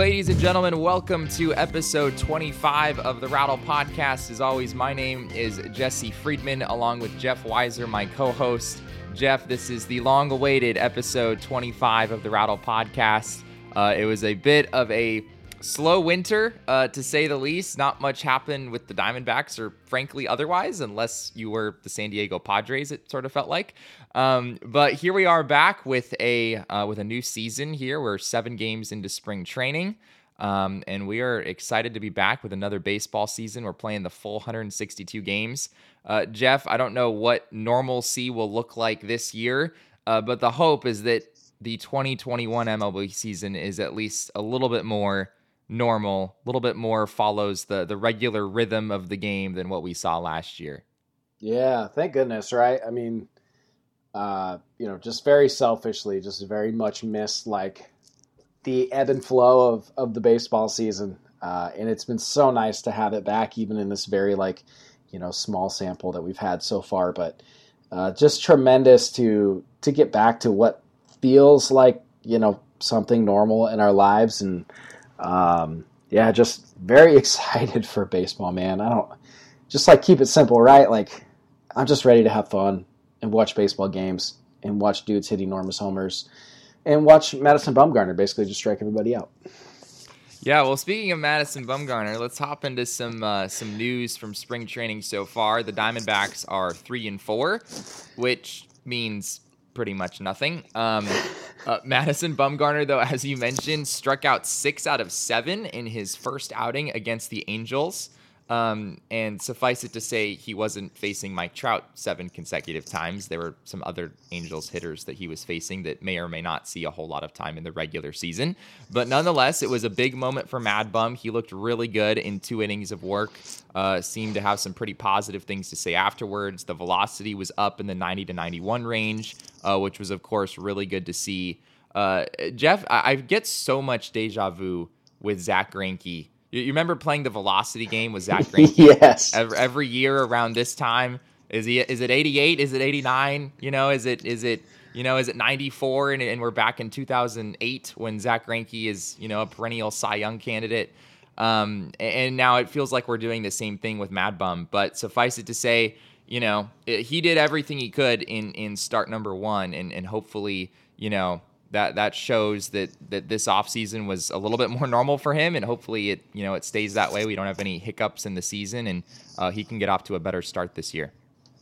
Ladies and gentlemen, welcome to episode 25 of the Rattle Podcast. As always, my name is Jesse Friedman, along with Jeff Weiser, my co host. Jeff, this is the long awaited episode 25 of the Rattle Podcast. Uh, it was a bit of a slow winter, uh, to say the least. Not much happened with the Diamondbacks, or frankly, otherwise, unless you were the San Diego Padres. It sort of felt like. Um, but here we are back with a uh, with a new season. Here we're seven games into spring training. Um, and we are excited to be back with another baseball season. We're playing the full 162 games. Uh, Jeff, I don't know what normalcy will look like this year, uh, but the hope is that the 2021 MLB season is at least a little bit more normal, a little bit more follows the the regular rhythm of the game than what we saw last year. Yeah, thank goodness, right? I mean, uh, you know, just very selfishly, just very much miss like the ebb and flow of of the baseball season, uh, and it's been so nice to have it back, even in this very like you know small sample that we've had so far. But uh, just tremendous to to get back to what feels like you know something normal in our lives and um, yeah, just very excited for baseball, man. I don't just like keep it simple, right? Like I'm just ready to have fun and watch baseball games and watch dudes hit enormous homers and watch Madison Bumgarner basically just strike everybody out. Yeah, well, speaking of Madison Bumgarner, let's hop into some uh, some news from spring training so far. The Diamondbacks are three and four, which means pretty much nothing. Um, uh, Madison Bumgarner, though, as you mentioned, struck out six out of seven in his first outing against the Angels. Um, and suffice it to say, he wasn't facing Mike Trout seven consecutive times. There were some other Angels hitters that he was facing that may or may not see a whole lot of time in the regular season. But nonetheless, it was a big moment for Mad Bum. He looked really good in two innings of work, uh, seemed to have some pretty positive things to say afterwards. The velocity was up in the 90 to 91 range, uh, which was, of course, really good to see. Uh, Jeff, I-, I get so much deja vu with Zack Greinke you, remember playing the Velocity game with Zack Greinke? yes. Every, every, year around this time, is he? Is it 88? Is it 89? You know, is it? Is it? You know, is it 94? And, and we're back in 2008 when Zack Greinke is, you know, a perennial Cy Young candidate. Um, and now it feels like we're doing the same thing with Mad Bum. But suffice it to say, you know, he did everything he could in in start number one, and and hopefully, you know, that that shows that that this offseason was a little bit more normal for him and hopefully it you know it stays that way. We don't have any hiccups in the season and uh, he can get off to a better start this year.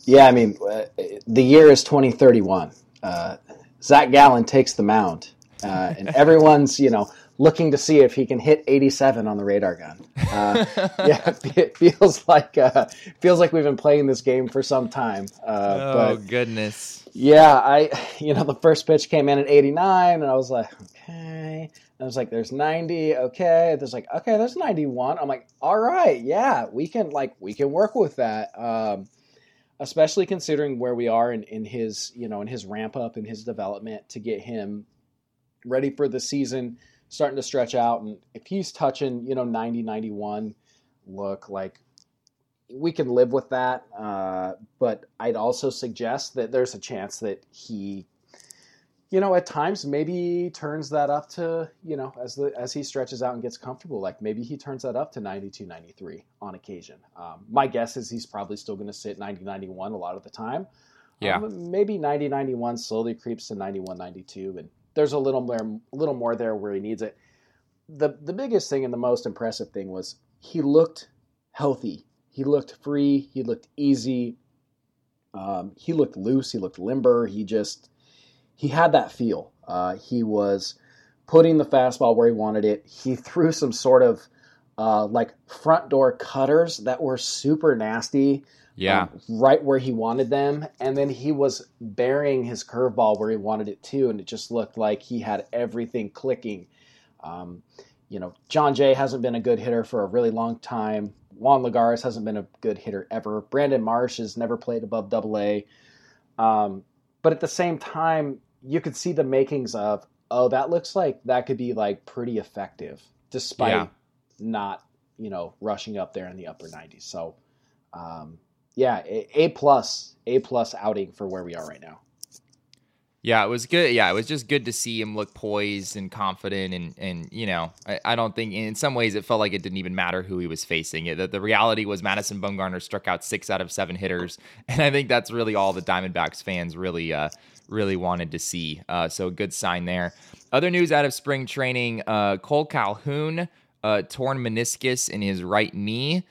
Yeah i mean uh, the year is 2031 uh, zac gallen takes the mound uh, and everyone's you know looking to see if he can hit 87 on the radar gun uh, yeah it feels like uh, feels like we've been playing this game for some time oh but, goodness yeah, I, you know, the first pitch came in at 89, and I was like, okay. And I was like, there's 90, okay. There's like, okay, there's 91. I'm like, all right, yeah, we can like we can work with that. Um, especially considering where we are in, in his, you know, in his ramp up in his development to get him ready for the season, starting to stretch out. And if he's touching, you know, 90, 91, look like we can live with that. Uh, but I'd also suggest that there's a chance that he, you know, at times maybe turns that up to, you know, as the as he stretches out and gets comfortable, like maybe he turns that up to 92, 93 on occasion. Um, my guess is he's probably still going to sit 90, 91 a lot of the time. Yeah. Um, maybe 90, 91 slowly creeps to 91, 92. And there's a little more, little more there where he needs it. The, the biggest thing and the most impressive thing was he looked healthy he looked free. He looked easy. Um, he looked loose. He looked limber. He just he had that feel. Uh, he was putting the fastball where he wanted it. He threw some sort of uh, like front door cutters that were super nasty. Yeah. Um, right where he wanted them. And then he was burying his curveball where he wanted it too. And it just looked like he had everything clicking. Um, you know, Jon Jay hasn't been a good hitter for a really long time. Juan Lagares hasn't been a good hitter ever. Brandon Marsh has never played above double A. Um, but at the same time, you could see the makings of, oh, that looks like that could be like pretty effective despite yeah. not, you know, rushing up there in the upper 90s. So, um, yeah, a, plus, A plus outing for where we are right now. Yeah, it was good. Yeah, it was just good to see him look poised and confident, and and you know, I, I don't think in some ways it felt like it didn't even matter who he was facing. It, the, the reality was Madison Bumgarner struck out six out of seven hitters, and I think that's really all the Diamondbacks fans really uh, really wanted to see. Uh, so good sign there. Other news out of spring training: uh, Kole Calhoun uh, torn meniscus in his right knee.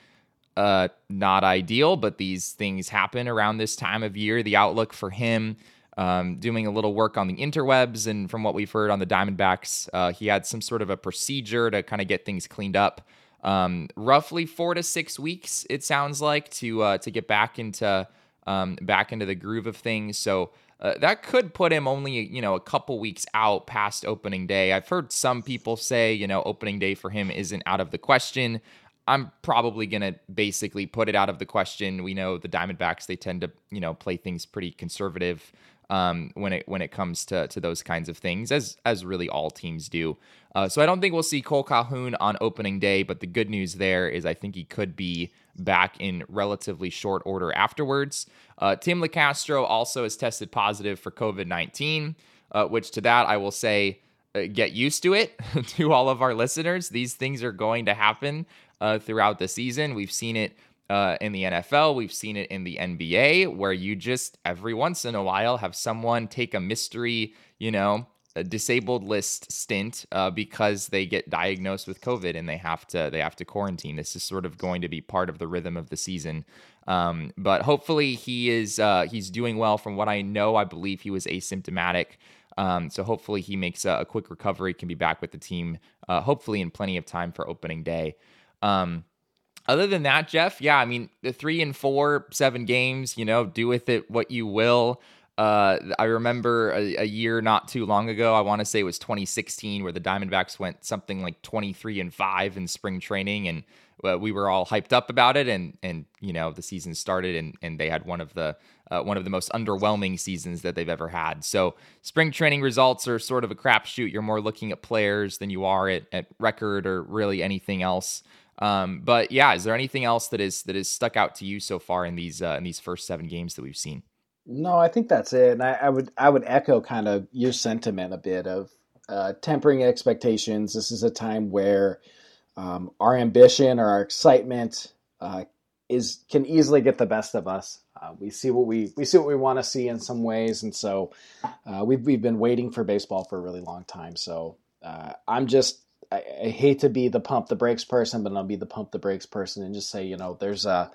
Uh, not ideal, but these things happen around this time of year. The outlook for him um, doing a little work on the interwebs. And from what we've heard on the Diamondbacks, uh, he had some sort of a procedure to kind of get things cleaned up. Um, roughly four to six weeks, it sounds like, to uh, to get back into um, back into the groove of things. So uh, that could put him only you know a couple weeks out past opening day. I've heard some people say you know opening day for him isn't out of the question. I'm probably going to basically put it out of the question. We know the Diamondbacks, they tend to, you know, play things pretty conservative um, when it when it comes to to those kinds of things, as as really all teams do. Uh, so I don't think we'll see Kole Calhoun on opening day, but the good news there is I think he could be back in relatively short order afterwards. Uh, Tim Locastro also has tested positive for COVID nineteen, uh, which to that I will say. Uh, get used to it to all of our listeners. These things are going to happen uh, throughout the season. We've seen it uh, in the NFL. We've seen it in the NBA, where you just every once in a while have someone take a mystery, you know, disabled list stint uh, because they get diagnosed with COVID and they have to they have to quarantine. This is sort of going to be part of the rhythm of the season. Um, but hopefully he is uh, he's doing well. From what I know, I believe he was asymptomatic. Um, so hopefully he makes a, a, quick recovery, can be back with the team, uh, hopefully in plenty of time for opening day. Um, other than that, Jeff, yeah, I mean, the three and four, seven games, you know, do with it what you will. Uh, I remember a, a, year not too long ago, I want to say it was 2016, where the Diamondbacks went something like 23 and five in spring training, and uh, we were all hyped up about it. And and you know the season started, and and they had one of the uh, one of the most underwhelming seasons that they've ever had. So spring training results are sort of a crapshoot. You're more looking at players than you are at, at record or really anything else. Um, but yeah, is there anything else that is that is stuck out to you so far in these uh, in these first seven games that we've seen? No, I think that's it. And I, I would I would echo kind of your sentiment a bit of uh, tempering expectations. This is a time where um, our ambition or our excitement uh, is can easily get the best of us. Uh, we see what we we see what we want to see in some ways, and so uh, we've we've been waiting for baseball for a really long time. So uh, I'm just I, I, hate to be the pump the brakes person, but I'll be the pump the brakes person and just say, you know, there's a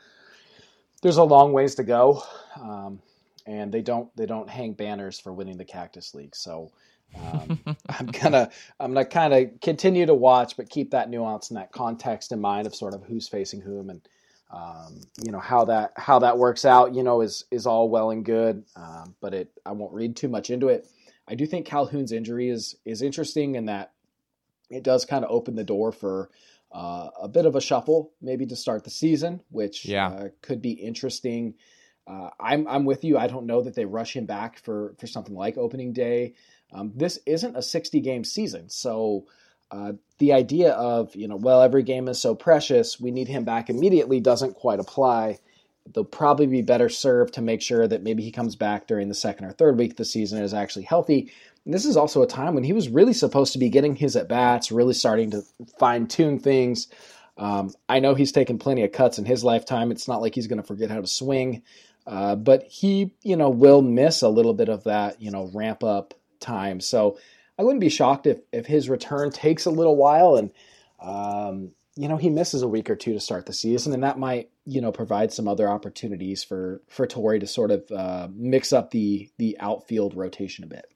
there's a long ways to go, um, and they don't they don't hang banners for winning the Cactus League. So um, I'm gonna I'm gonna kind of continue to watch, but keep that nuance and that context in mind of sort of who's facing whom and um, you know how that how that works out. You know is is all well and good, um, but it I won't read too much into it. I do think Calhoun's injury is is interesting in that it does kind of open the door for uh, a bit of a shuffle, maybe to start the season, which yeah. uh, could be interesting. Uh, I'm I'm with you. I don't know that they rush him back for for something like opening day. Um, this isn't a 60 game season, so uh, the idea of you know well every game is so precious, we need him back immediately doesn't quite apply. They'll probably be better served to make sure that maybe he comes back during the second or third week of the season and is actually healthy and this is also a time when he was really supposed to be getting his at bats, really starting to fine tune things. Um, I know he's taken plenty of cuts in his lifetime. It's not like he's going to forget how to swing, uh, but he, you know, will miss a little bit of that, you know, ramp up time. So I wouldn't be shocked if if his return takes a little while and, um, you know, he misses a week or two to start the season, and that might, you know, provide some other opportunities for for Torey to sort of uh, mix up the the outfield rotation a bit.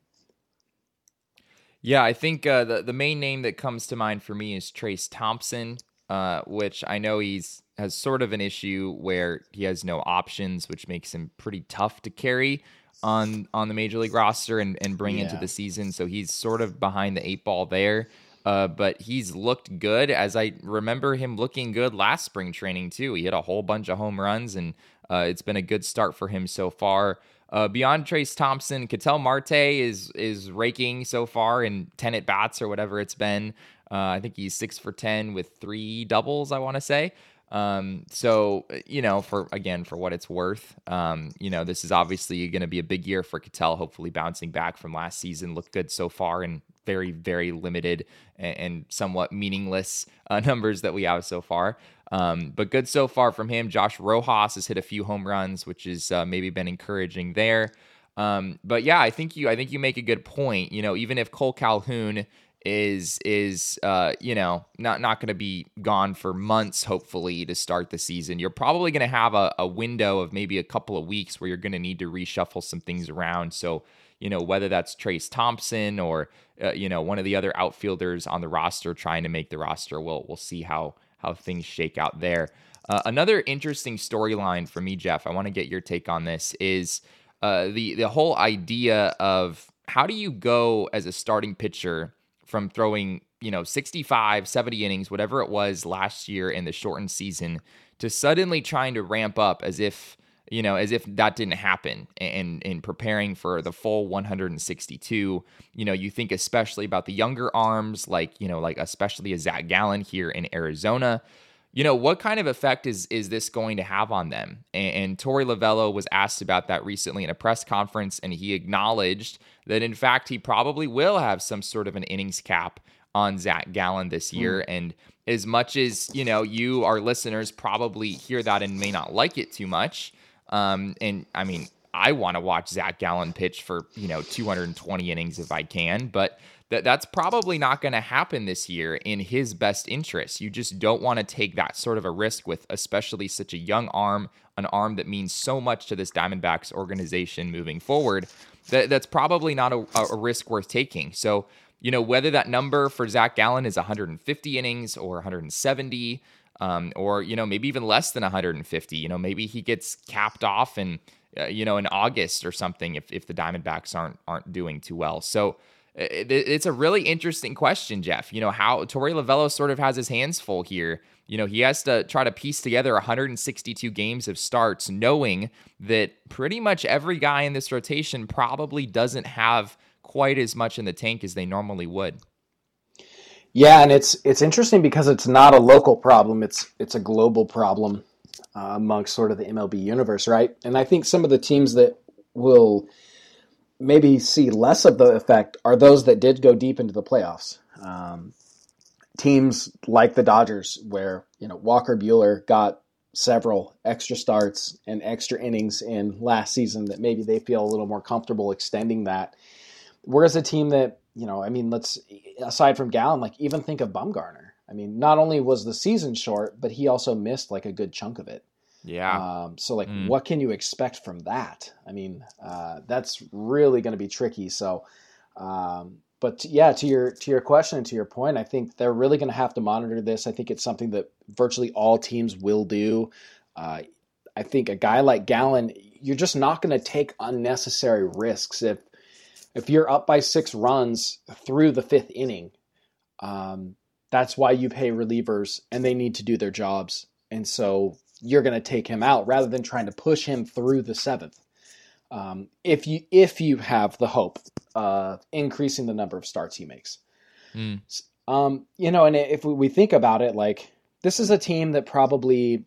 Yeah, I think uh, the the main name that comes to mind for me is Trayce Thompson, uh, which I know he's has sort of an issue where he has no options, which makes him pretty tough to carry on on the major league roster and, and bring yeah. into the season. So he's sort of behind the eight ball there. Uh, but he's looked good as I remember him looking good last spring training too. He hit a whole bunch of home runs and uh, it's been a good start for him so far. Uh, beyond Trayce Thompson, Ketel Marte is is raking so far in ten at bats or whatever it's been. Uh, I think he's six for ten with three doubles. I want to say. Um, so you know, for again, for what it's worth, um, you know, this is obviously going to be a big year for Ketel. Hopefully, bouncing back from last season, looked good so far, and very, very limited and, and somewhat meaningless uh, numbers that we have so far. Um, but good so far from him. Josh Rojas has hit a few home runs, which has uh, maybe been encouraging there. Um, but yeah, I think you I think you make a good point. You know, even if Kole Calhoun is is uh, you know not not going to be gone for months hopefully to start the season. You're probably going to have a, a window of maybe a couple of weeks where you're going to need to reshuffle some things around. So you know whether that's trayce Thompson or uh, you know one of the other outfielders on the roster trying to make the roster we'll we'll see how how things shake out there. Uh, another interesting storyline for me Jeff I want to get your take on this is uh, the the whole idea of how do you go as a starting pitcher from throwing, you know, 65, 70 innings, whatever it was last year in the shortened season, to suddenly trying to ramp up as if, you know, as if that didn't happen and in preparing for the full 162. You know, you think especially about the younger arms, like, you know, like especially a Zac Gallen here in Arizona you know what kind of effect is is this going to have on them and, and Torey Lovullo was asked about that recently in a press conference and he acknowledged that in fact he probably will have some sort of an innings cap on Zac Gallen this hmm. year mm. and as much as you know you our listeners probably hear that and may not like it too much um, and I mean I want to watch Zac Gallen pitch for you know 220 innings if I can but that that's probably not going to happen this year in his best interest. You just don't want to take that sort of a risk with especially such a young arm, an arm that means so much to this Diamondbacks organization moving forward. That that's probably not a, a risk worth taking. So, you know, whether that number for Zac Gallen is 150 innings or 170, um, or you know maybe even less than 150. You know, maybe he gets capped off and uh, you know in August or something if if the Diamondbacks aren't aren't doing too well. So it's a really interesting question, Jeff. You know, how Torey Lovullo sort of has his hands full here. You know, he has to try to piece together 162 games of starts, knowing that pretty much every guy in this rotation probably doesn't have quite as much in the tank as they normally would. Yeah, and it's it's interesting because it's not a local problem; it's it's a global problem uh, amongst sort of the MLB universe, right? And I think some of the teams that will maybe see less of the effect are those that did go deep into the playoffs. Um, teams like the Dodgers, where you know Walker Buehler got several extra starts and extra innings in last season, that maybe they feel a little more comfortable extending that. Whereas a team that you know, I mean, let's aside from Gallen, like even think of Bumgarner. I mean, not only was the season short, but he also missed like a good chunk of it. Yeah. Um, so, like, mm. what can you expect from that? I mean, uh, that's really going to be tricky. So, um, but yeah, to your to your question and to your point, I think they're really going to have to monitor this. I think it's something that virtually all teams will do. Uh, I think a guy like Gallen, you're just not going to take unnecessary risks if if you're up by six runs through the fifth inning. Um, that's why you pay relievers, and they need to do their jobs. And so you're going to take him out rather than trying to push him through the seventh. Um, if you if you have the hope of increasing the number of starts he makes, mm. um, you know, and if we think about it, like this is a team that probably,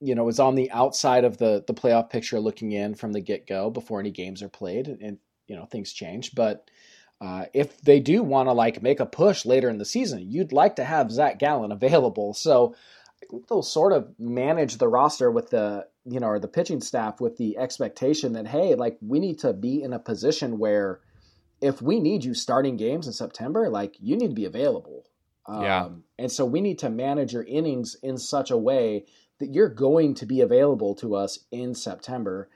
you know, is on the outside of the the playoff picture, looking in from the get go before any games are played, and, and you know things change. But uh, if they do want to like make a push later in the season, you'd like to have Zac Gallen available. So they'll sort of manage the roster with the you know or the pitching staff with the expectation that hey like we need to be in a position where if we need you starting games in September like you need to be available yeah. Um, and so we need to manage your innings in such a way that you're going to be available to us in September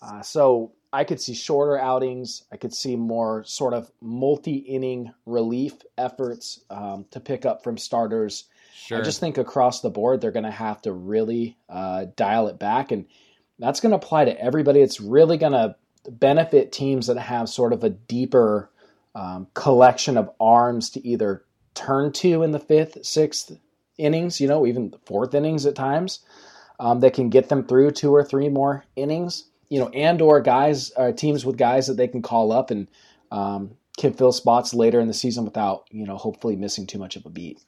uh, so I could see shorter outings. I could see more sort of multi inning relief efforts um, to pick up from starters Sure. I just think across the board they're going to have to really uh, dial it back, and that's going to apply to everybody. It's really going to benefit teams that have sort of a deeper um, collection of arms to either turn to in the fifth, sixth innings, you know, even the fourth innings at times, um, that can get them through two or three more innings, you know, and or guys, uh, teams with guys that they can call up and um, can fill spots later in the season without, you know, hopefully missing too much of a beat.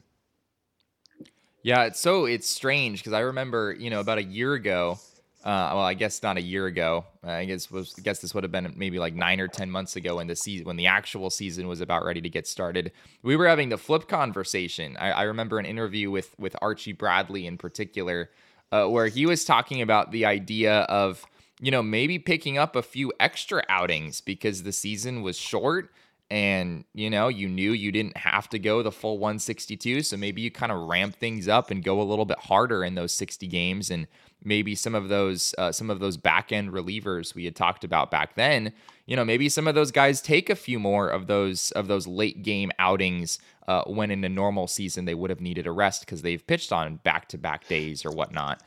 Yeah, it's so it's strange because I remember, you know, about a year ago, uh, well, I guess not a year ago. I guess was I guess this would have been maybe like nine or ten months ago when the season when the actual season was about ready to get started. We were having the flip conversation. I, I remember an interview with with Archie Bradley in particular, uh, where he was talking about the idea of you know maybe picking up a few extra outings because the season was short and you know you knew you didn't have to go the full 162 so maybe you kind of ramp things up and go a little bit harder in those 60 games and maybe some of those uh, some of those back end relievers we had talked about back then you know maybe some of those guys take a few more of those of those late game outings uh, when in a normal season they would have needed a rest because they've pitched on back to back days or whatnot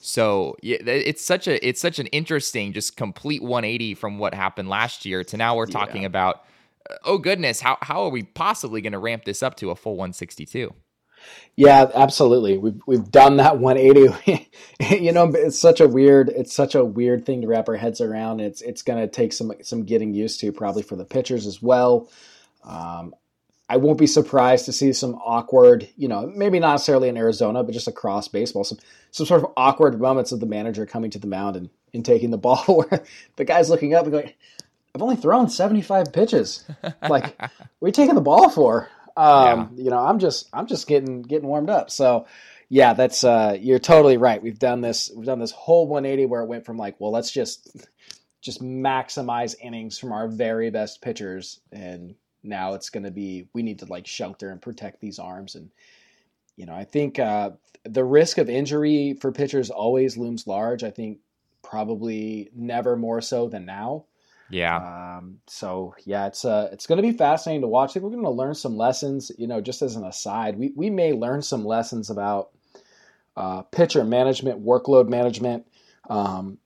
so yeah, it's such a it's such an interesting just complete 180 from what happened last year to now we're talking yeah. about oh goodness, how how are we possibly going to ramp this up to a full 162? Yeah, absolutely. We've we've done that 180. you know, it's such a weird it's such a weird thing to wrap our heads around. It's it's going to take some some getting used to, probably for the pitchers as well. Um, I won't be surprised to see some awkward, you know, maybe not necessarily in Arizona, but just across baseball, some some sort of awkward moments of the manager coming to the mound and, and taking the ball where the guy's looking up and going, I've only thrown 75 pitches. like, what are you taking the ball for? Um, yeah. You know, I'm just I'm just getting getting warmed up. So, yeah, that's uh, you're totally right. We've done this we've done this whole 180 where it went from like, well, let's just just maximize innings from our very best pitchers, and now it's going to be we need to like shelter and protect these arms and you know, I think uh, the risk of injury for pitchers always looms large. I think probably never more so than now. Yeah. Um, so yeah, it's uh, it's going to be fascinating to watch. I think we're going to learn some lessons. You know, just as an aside, we we may learn some lessons about uh, pitcher management, workload management. Um,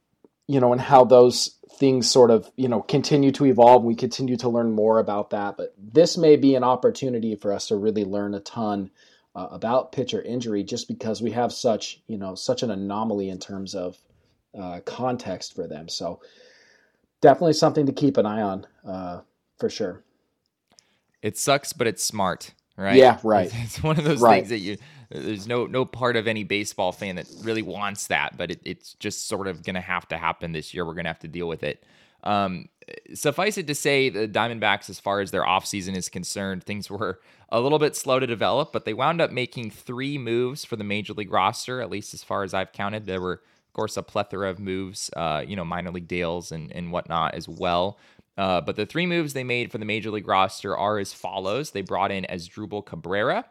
you know, and how those things sort of you know continue to evolve. We continue to learn more about that, but this may be an opportunity for us to really learn a ton. Uh, about pitcher injury, just because we have such you know such an anomaly in terms of uh, context for them. So definitely something to keep an eye on uh, for sure. It sucks, but it's smart, right? Yeah, right. It's one of those right. things that you. There's no no part of any baseball fan that really wants that, but it, it's just sort of going to have to happen this year. We're going to have to deal with it. Um, suffice it to say, the Diamondbacks, as far as their offseason is concerned, things were a little bit slow to develop, but they wound up making three moves for the major league roster, at least as far as I've counted. There were course, a plethora of moves, uh, you know, minor league deals and, and whatnot as well. Uh, but the three moves they made for the major league roster are as follows. They brought in Asdrubal Cabrera,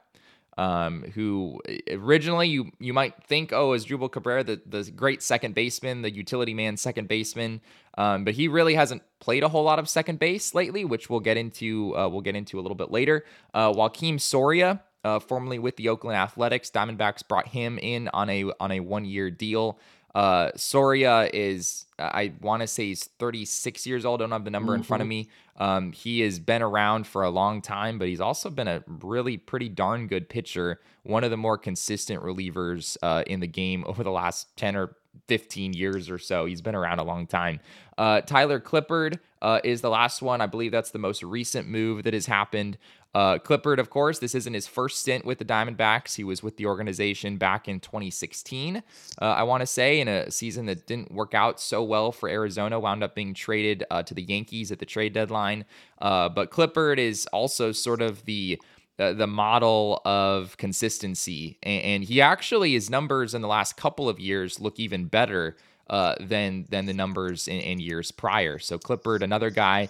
um, who originally you you might think, oh, Asdrubal Cabrera, the, the great second baseman, the utility man second baseman, um, but he really hasn't played a whole lot of second base lately, which we'll get into uh, we'll get into a little bit later. Uh, Joakim Soria, uh, formerly with the Oakland Athletics, Diamondbacks brought him in on a on a one year deal. Uh, Soria is, I want to say he's 36 years old. I don't have the number mm-hmm. in front of mm-hmm. me. Um, he has been around for a long time, but he's also been a really pretty darn good pitcher. One of the more consistent relievers uh, in the game over the last 10 or 15 years or so. He's been around a long time. Uh, Tyler Clippard uh, is the last one. I believe that's the most recent move that has happened. Uh, Clippard, of course, this isn't his first stint with the Diamondbacks. He was with the organization back in 2016, uh, I want to say, in a season that didn't work out so well for Arizona, wound up being traded uh, to the Yankees at the trade deadline. Uh, but Clippard is also sort of the uh, the model of consistency, and, and, he actually his numbers in the last couple of years look even better uh, than than the numbers in, in, years prior. So Clippard, another guy,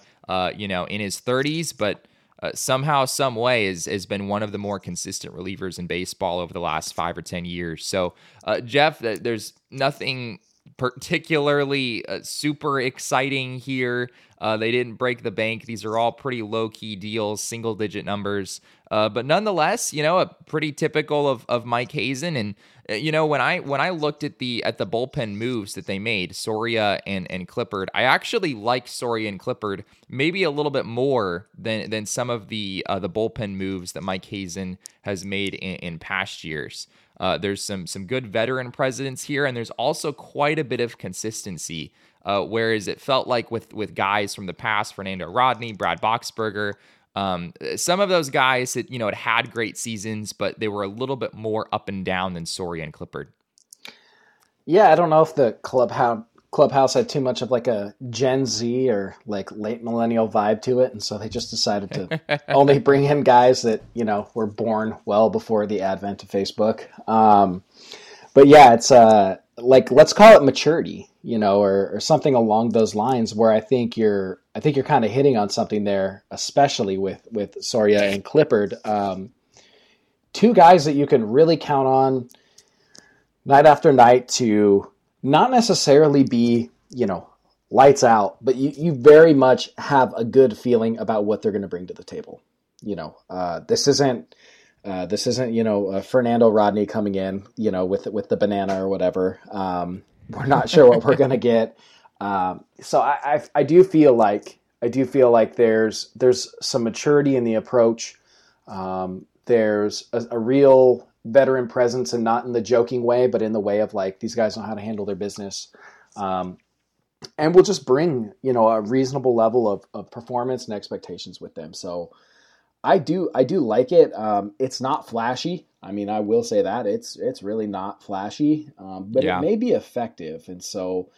you know, in his 30s, but uh, somehow, some way, has, has been one of the more consistent relievers in baseball over the last five or 10 years. So, uh, Jeff, there's nothing particularly uh, super exciting here. Uh, they didn't break the bank. These are all pretty low key deals, single digit numbers. Uh, but nonetheless, you know, a pretty typical of, of Mike Hazen. And uh, you know, when I when I looked at the at the bullpen moves that they made, Soria and and Clippard, I actually like Soria and Clippard maybe a little bit more than than some of the uh, the bullpen moves that Mike Hazen has made in, in past years. Uh, there's some some good veteran presidents here, and there's also quite a bit of consistency. Uh, whereas it felt like with with guys from the past, Fernando Rodney, Brad Boxberger, Um, some of those guys that you know had had great seasons, but they were a little bit more up and down than Soria and Clippard. Yeah, I don't know if the clubhouse clubhouse had too much of like a Gen Z or like late millennial vibe to it, and so they just decided to only bring in guys that you know were born well before the advent of Facebook. Um, but yeah, it's uh like let's call it maturity, you know, or, or something along those lines. Where I think you're, I think you're kind of hitting on something there, especially with with Soria and Clippard. Um, two guys that you can really count on night after night to not necessarily be, you know, lights out, but you, you very much have a good feeling about what they're going to bring to the table. You know, uh, this isn't uh, this isn't you know uh, Fernando Rodney coming in, you know, with with the banana or whatever. Um, we're not sure what we're going to get. Um, so I, I I do feel like I do feel like there's there's some maturity in the approach. Um, there's a, a, real veteran presence and not in the joking way, but in the way of like these guys know how to handle their business. Um, and we'll just bring, you know, a reasonable level of, of performance and expectations with them. So I do, I do like it. Um, it's not flashy. I mean, I will say that it's, it's really not flashy, um, but yeah. it may be effective. And so,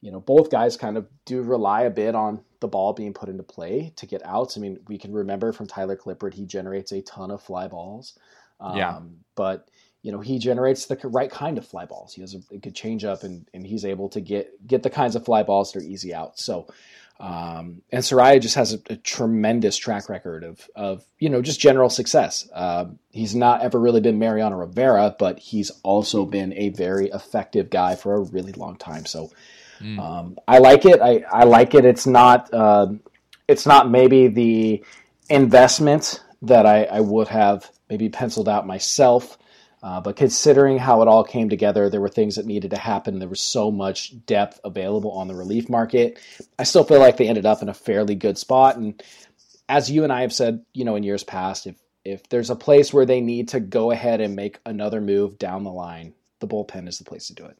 you know, both guys kind of do rely a bit on the ball being put into play to get outs. I mean, we can remember from Tyler Clippard, he generates a ton of fly balls. Um, yeah. But you know he generates the right kind of fly balls. He has a, a good changeup, and and he's able to get get the kinds of fly balls that are easy out. So. Um, and Soria just has a, a, tremendous track record of, of you know just general success. Uh, he's not ever really been Mariano Rivera, but he's also been a very effective guy for a really long time. So mm. um, I like it. I, I like it. It's not uh, it's not maybe the investment that I, I would have maybe penciled out myself. Uh, but considering how it all came together, there were things that needed to happen. There was so much depth available on the relief market. I still feel like they ended up in a fairly good spot. And as you and I have said, you know, in years past, if if there's a place where they need to go ahead and make another move down the line, the bullpen is the place to do it.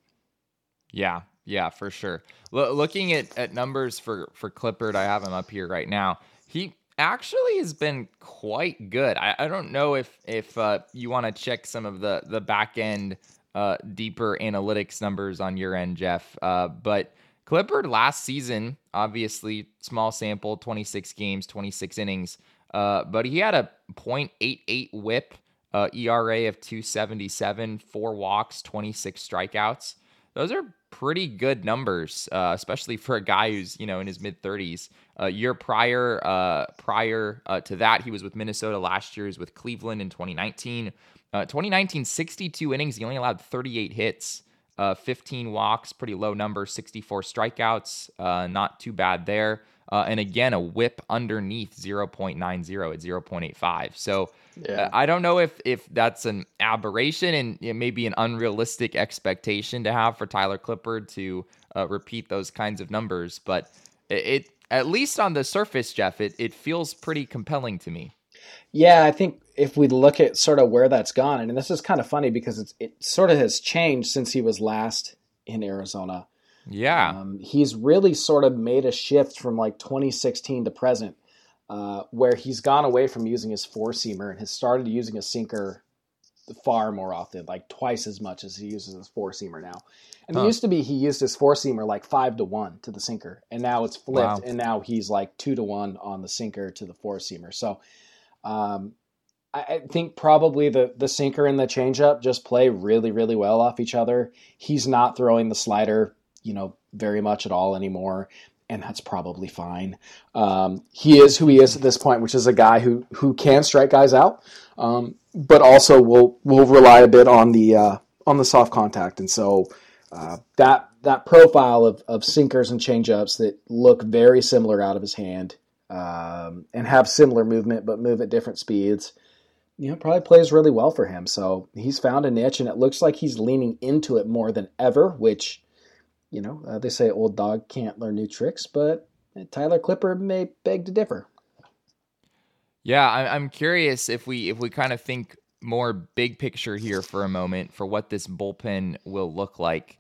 Yeah, yeah, for sure. L- looking at, at numbers for for Clippard, I have him up here right now. He actually has been quite good. I, I don't know if if uh, you want to check some of the the back end uh, deeper analytics numbers on your end, Jeff. Uh, but Clippard last season, obviously small sample, 26 games, 26 innings, uh, but he had a .88 WHIP, uh, ERA of 277, four walks, 26 strikeouts. Those are pretty good numbers, uh, especially for a guy who's you know in his mid 30s. A year prior, uh, prior uh, to that, he was with Minnesota last year. He was with Cleveland in 2019. Uh, 2019, 62 innings. He only allowed 38 hits, uh, 15 walks, pretty low number, 64 strikeouts. Uh, not too bad there. And again, a whip underneath 0.90 at 0.85. So yeah. I don't know if if that's an aberration and it may be an unrealistic expectation to have for Tyler Clippard to uh, repeat those kinds of numbers, but it, it, at least on the surface, Jeff, it it feels pretty compelling to me. Yeah, I think if we look at sort of where that's gone, and this is kind of funny because it's, it sort of has changed since he was last in Arizona. Yeah, um, he's really sort of made a shift from like 2016 to present uh, where he's gone away from using his four seamer and has started using a sinker far more often, like twice as much as he uses his four seamer now. And huh. it used to be he used his four seamer like five to one to the sinker, and now it's flipped, wow. and now he's like two to one on the sinker to the four seamer. So, um, I, I think probably the the sinker and the changeup just play really really well off each other. He's not throwing the slider, you know, very much at all anymore and that's probably fine. Um, he is who he is at this point, which is a guy who who can strike guys out, um, but also will will rely a bit on the uh, on the soft contact, and so uh, that that profile of, of sinkers and changeups that look very similar out of his hand um, and have similar movement but move at different speeds. You know, probably plays really well for him. So he's found a niche, and it looks like he's leaning into it more than ever, which you know, uh, they say old dog can't learn new tricks, but Tyler Clippard may beg to differ. Yeah, I'm curious if we if we kind of think more big picture here for a moment for what this bullpen will look like.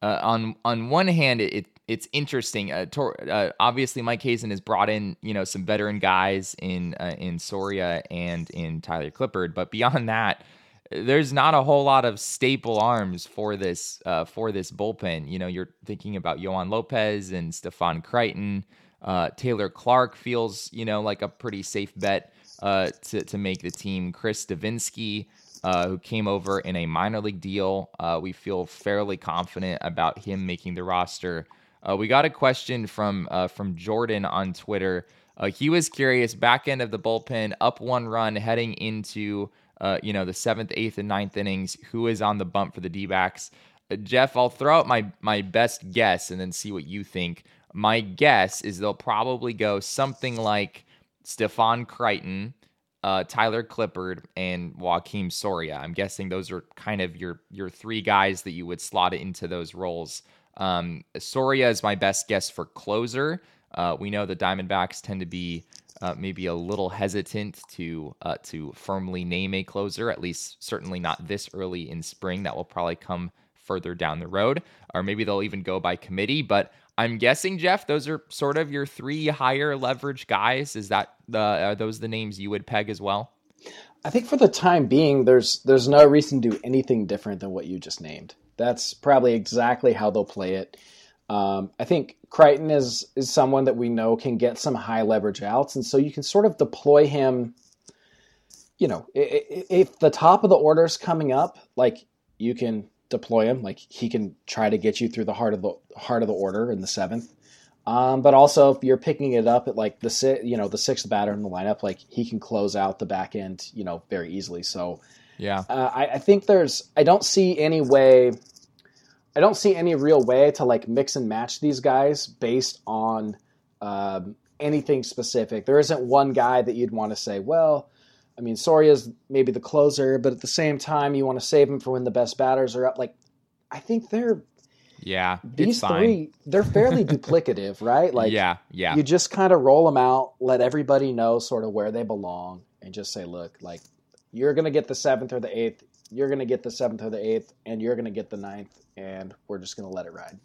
Uh, on on one hand, it it's interesting. Uh, Tor- uh, obviously, Mike Hazen has brought in you know some veteran guys in uh, in Soria and in Tyler Clippard, but beyond that, there's not a whole lot of staple arms for this uh, for this bullpen. You know, you're thinking about Yoan Lopez and Stefan Crichton. Uh, Taylor Clarke feels you know like a pretty safe bet uh, to to make the team. Chris Devenski. Uh, who came over in a minor league deal. Uh, we feel fairly confident about him making the roster. Uh, we got a question from from Jordan on Twitter. He was curious. Back end of the bullpen, up one run, heading into uh, you know the seventh, eighth, and ninth innings. Who is on the bump for the D-backs? Uh, Jeff, I'll throw out my my best guess and then see what you think. My guess is they'll probably go something like Stefan Crichton, uh, Tyler Clippard, and Joakim Soria. I'm guessing those are kind of your your three guys that you would slot into those roles. Um, Soria is my best guess for closer. Uh, we know the Diamondbacks tend to be uh, maybe a little hesitant to uh, to firmly name a closer, at least certainly not this early in spring. That will probably come further down the road, or maybe they'll even go by committee. But I'm guessing, Jeff, those are sort of your three higher leverage guys. Is that the are those the names you would peg as well? I think for the time being, there's there's no reason to do anything different than what you just named. That's probably exactly how they'll play it. Um, I think Crichton is is someone that we know can get some high leverage outs, and so you can sort of deploy him. You know, if, the top of the order is coming up, like you can deploy him, like he can try to get you through the heart of the heart of the order in the seventh. Um, but also, if you're picking it up at like the you know the sixth batter in the lineup, like he can close out the back end, you know, very easily. So, yeah, uh, I, I think there's I don't see any way I don't see any real way to like mix and match these guys based on um, anything specific. There isn't one guy that you'd want to say, well, I mean, Soria's maybe the closer, but at the same time, you want to save him for when the best batters are up. Like, I think they're yeah, these three they're fairly duplicative, right? Like, yeah, yeah. You just kind of roll them out, let everybody know sort of where they belong, and just say, look, like you're gonna get the seventh or the eighth, you're gonna get the seventh or the eighth, and you're gonna get the ninth, and we're just going to let it ride.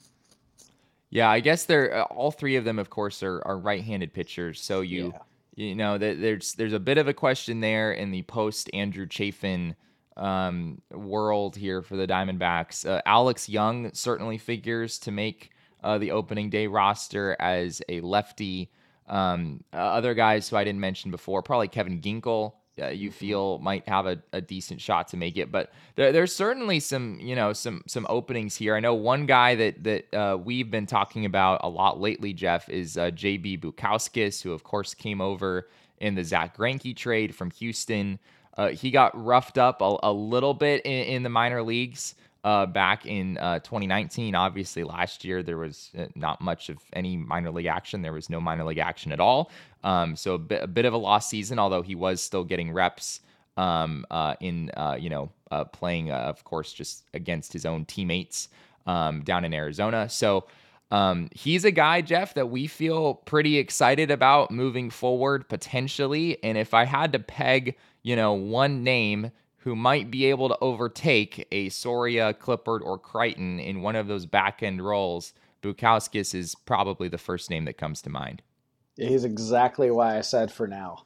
Yeah, I guess they're uh, all three of them, of course, are, are right-handed pitchers. So you yeah. you know there's there's a bit of a question there in the post Andrew Chafin um, world here for the Diamondbacks. Uh, Alex Young certainly figures to make uh, the opening day roster as a lefty. Um, uh, other guys who I didn't mention before, probably Kevin Ginkel uh, you mm-hmm. feel might have a, a decent shot to make it. But there, there's certainly some, you know, some some openings here. I know one guy that that uh, we've been talking about a lot lately, Jeff, is uh, JB Bukauskas, who of course came over in the Zack Greinke trade from Houston. Uh, he got roughed up a, a little bit in, in the minor leagues uh, back in uh, 2019. Obviously, last year there was uh, not much of any minor league action. There was no minor league action at all. Um, so a bit, of a lost season, although he was still getting reps um, uh, in, uh, you know, uh, playing, of course, just against his own teammates um, down in Arizona. So um, he's a guy, Jeff, that we feel pretty excited about moving forward potentially. And if I had to peg, you know, one name who might be able to overtake a Soria, Clippard, or Crichton in one of those back end roles, Bukauskas is probably the first name that comes to mind. He's exactly why I said for now.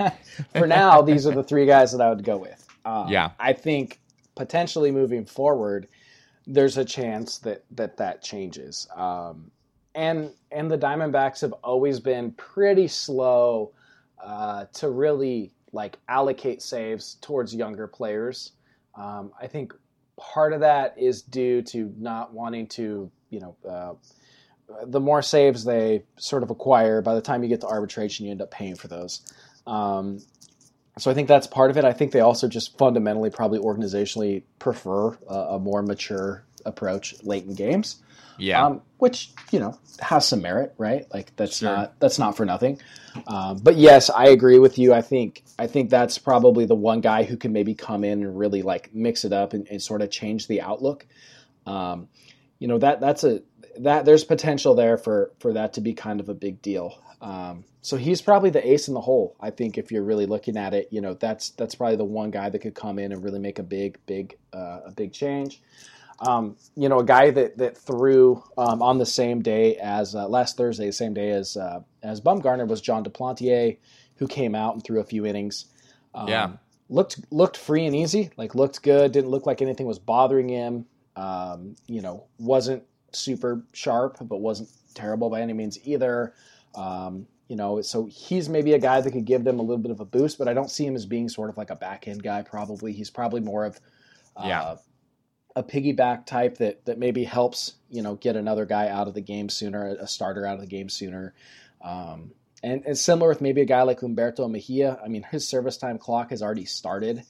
for now, these are the three guys that I would go with. Um, yeah, I think potentially moving forward, there's a chance that that that changes. Um, and and the Diamondbacks have always been pretty slow uh, to really like allocate saves towards younger players. Um, I think part of that is due to not wanting to, you know, uh, the more saves they sort of acquire, by the time you get to arbitration, you end up paying for those. Um, so I think that's part of it. I think they also just fundamentally, probably organizationally, prefer a, a more mature approach late in games. Yeah. Um, which you know has some merit, right? Like that's sure. not that's not for nothing. Um, but yes, I agree with you. I think I think that's probably the one guy who can maybe come in and really like mix it up and, and sort of change the outlook. Um, you know that that's a that there's potential there for for that to be kind of a big deal. Um, so he's probably the ace in the hole. I think if you're really looking at it, you know that's that's probably the one guy that could come in and really make a big big uh, a big change. Um, you know, a guy that that threw um, on the same day as uh, last Thursday, the same day as uh, as Bumgarner was Jon Duplantier, who came out and threw a few innings. Um, yeah, looked looked free and easy, like looked good. Didn't look like anything was bothering him. Um, you know, wasn't super sharp, but wasn't terrible by any means either. Um, you know, so he's maybe a guy that could give them a little bit of a boost, but I don't see him as being sort of like a back end guy. Probably he's probably more of uh, yeah. A piggyback type that that maybe helps you know get another guy out of the game sooner, a starter out of the game sooner. Um, and, and similar with maybe a guy like Humberto Mejia. I mean, his service time clock has already started.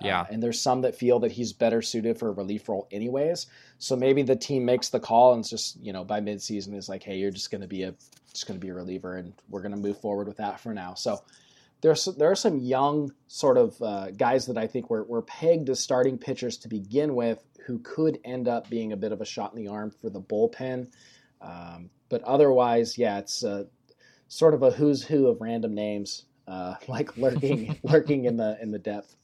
Yeah. Uh, and there's some that feel that he's better suited for a relief role anyways. So maybe the team makes the call and it's just, you know, by midseason is like, hey, you're just going to be a just going to be a reliever and we're going to move forward with that for now. So there's there are some young sort of uh, guys that I think were, were pegged as starting pitchers to begin with who could end up being a bit of a shot in the arm for the bullpen. Um, but otherwise, yeah, it's uh, sort of a who's who of random names, uh, like lurking lurking in the in the depth.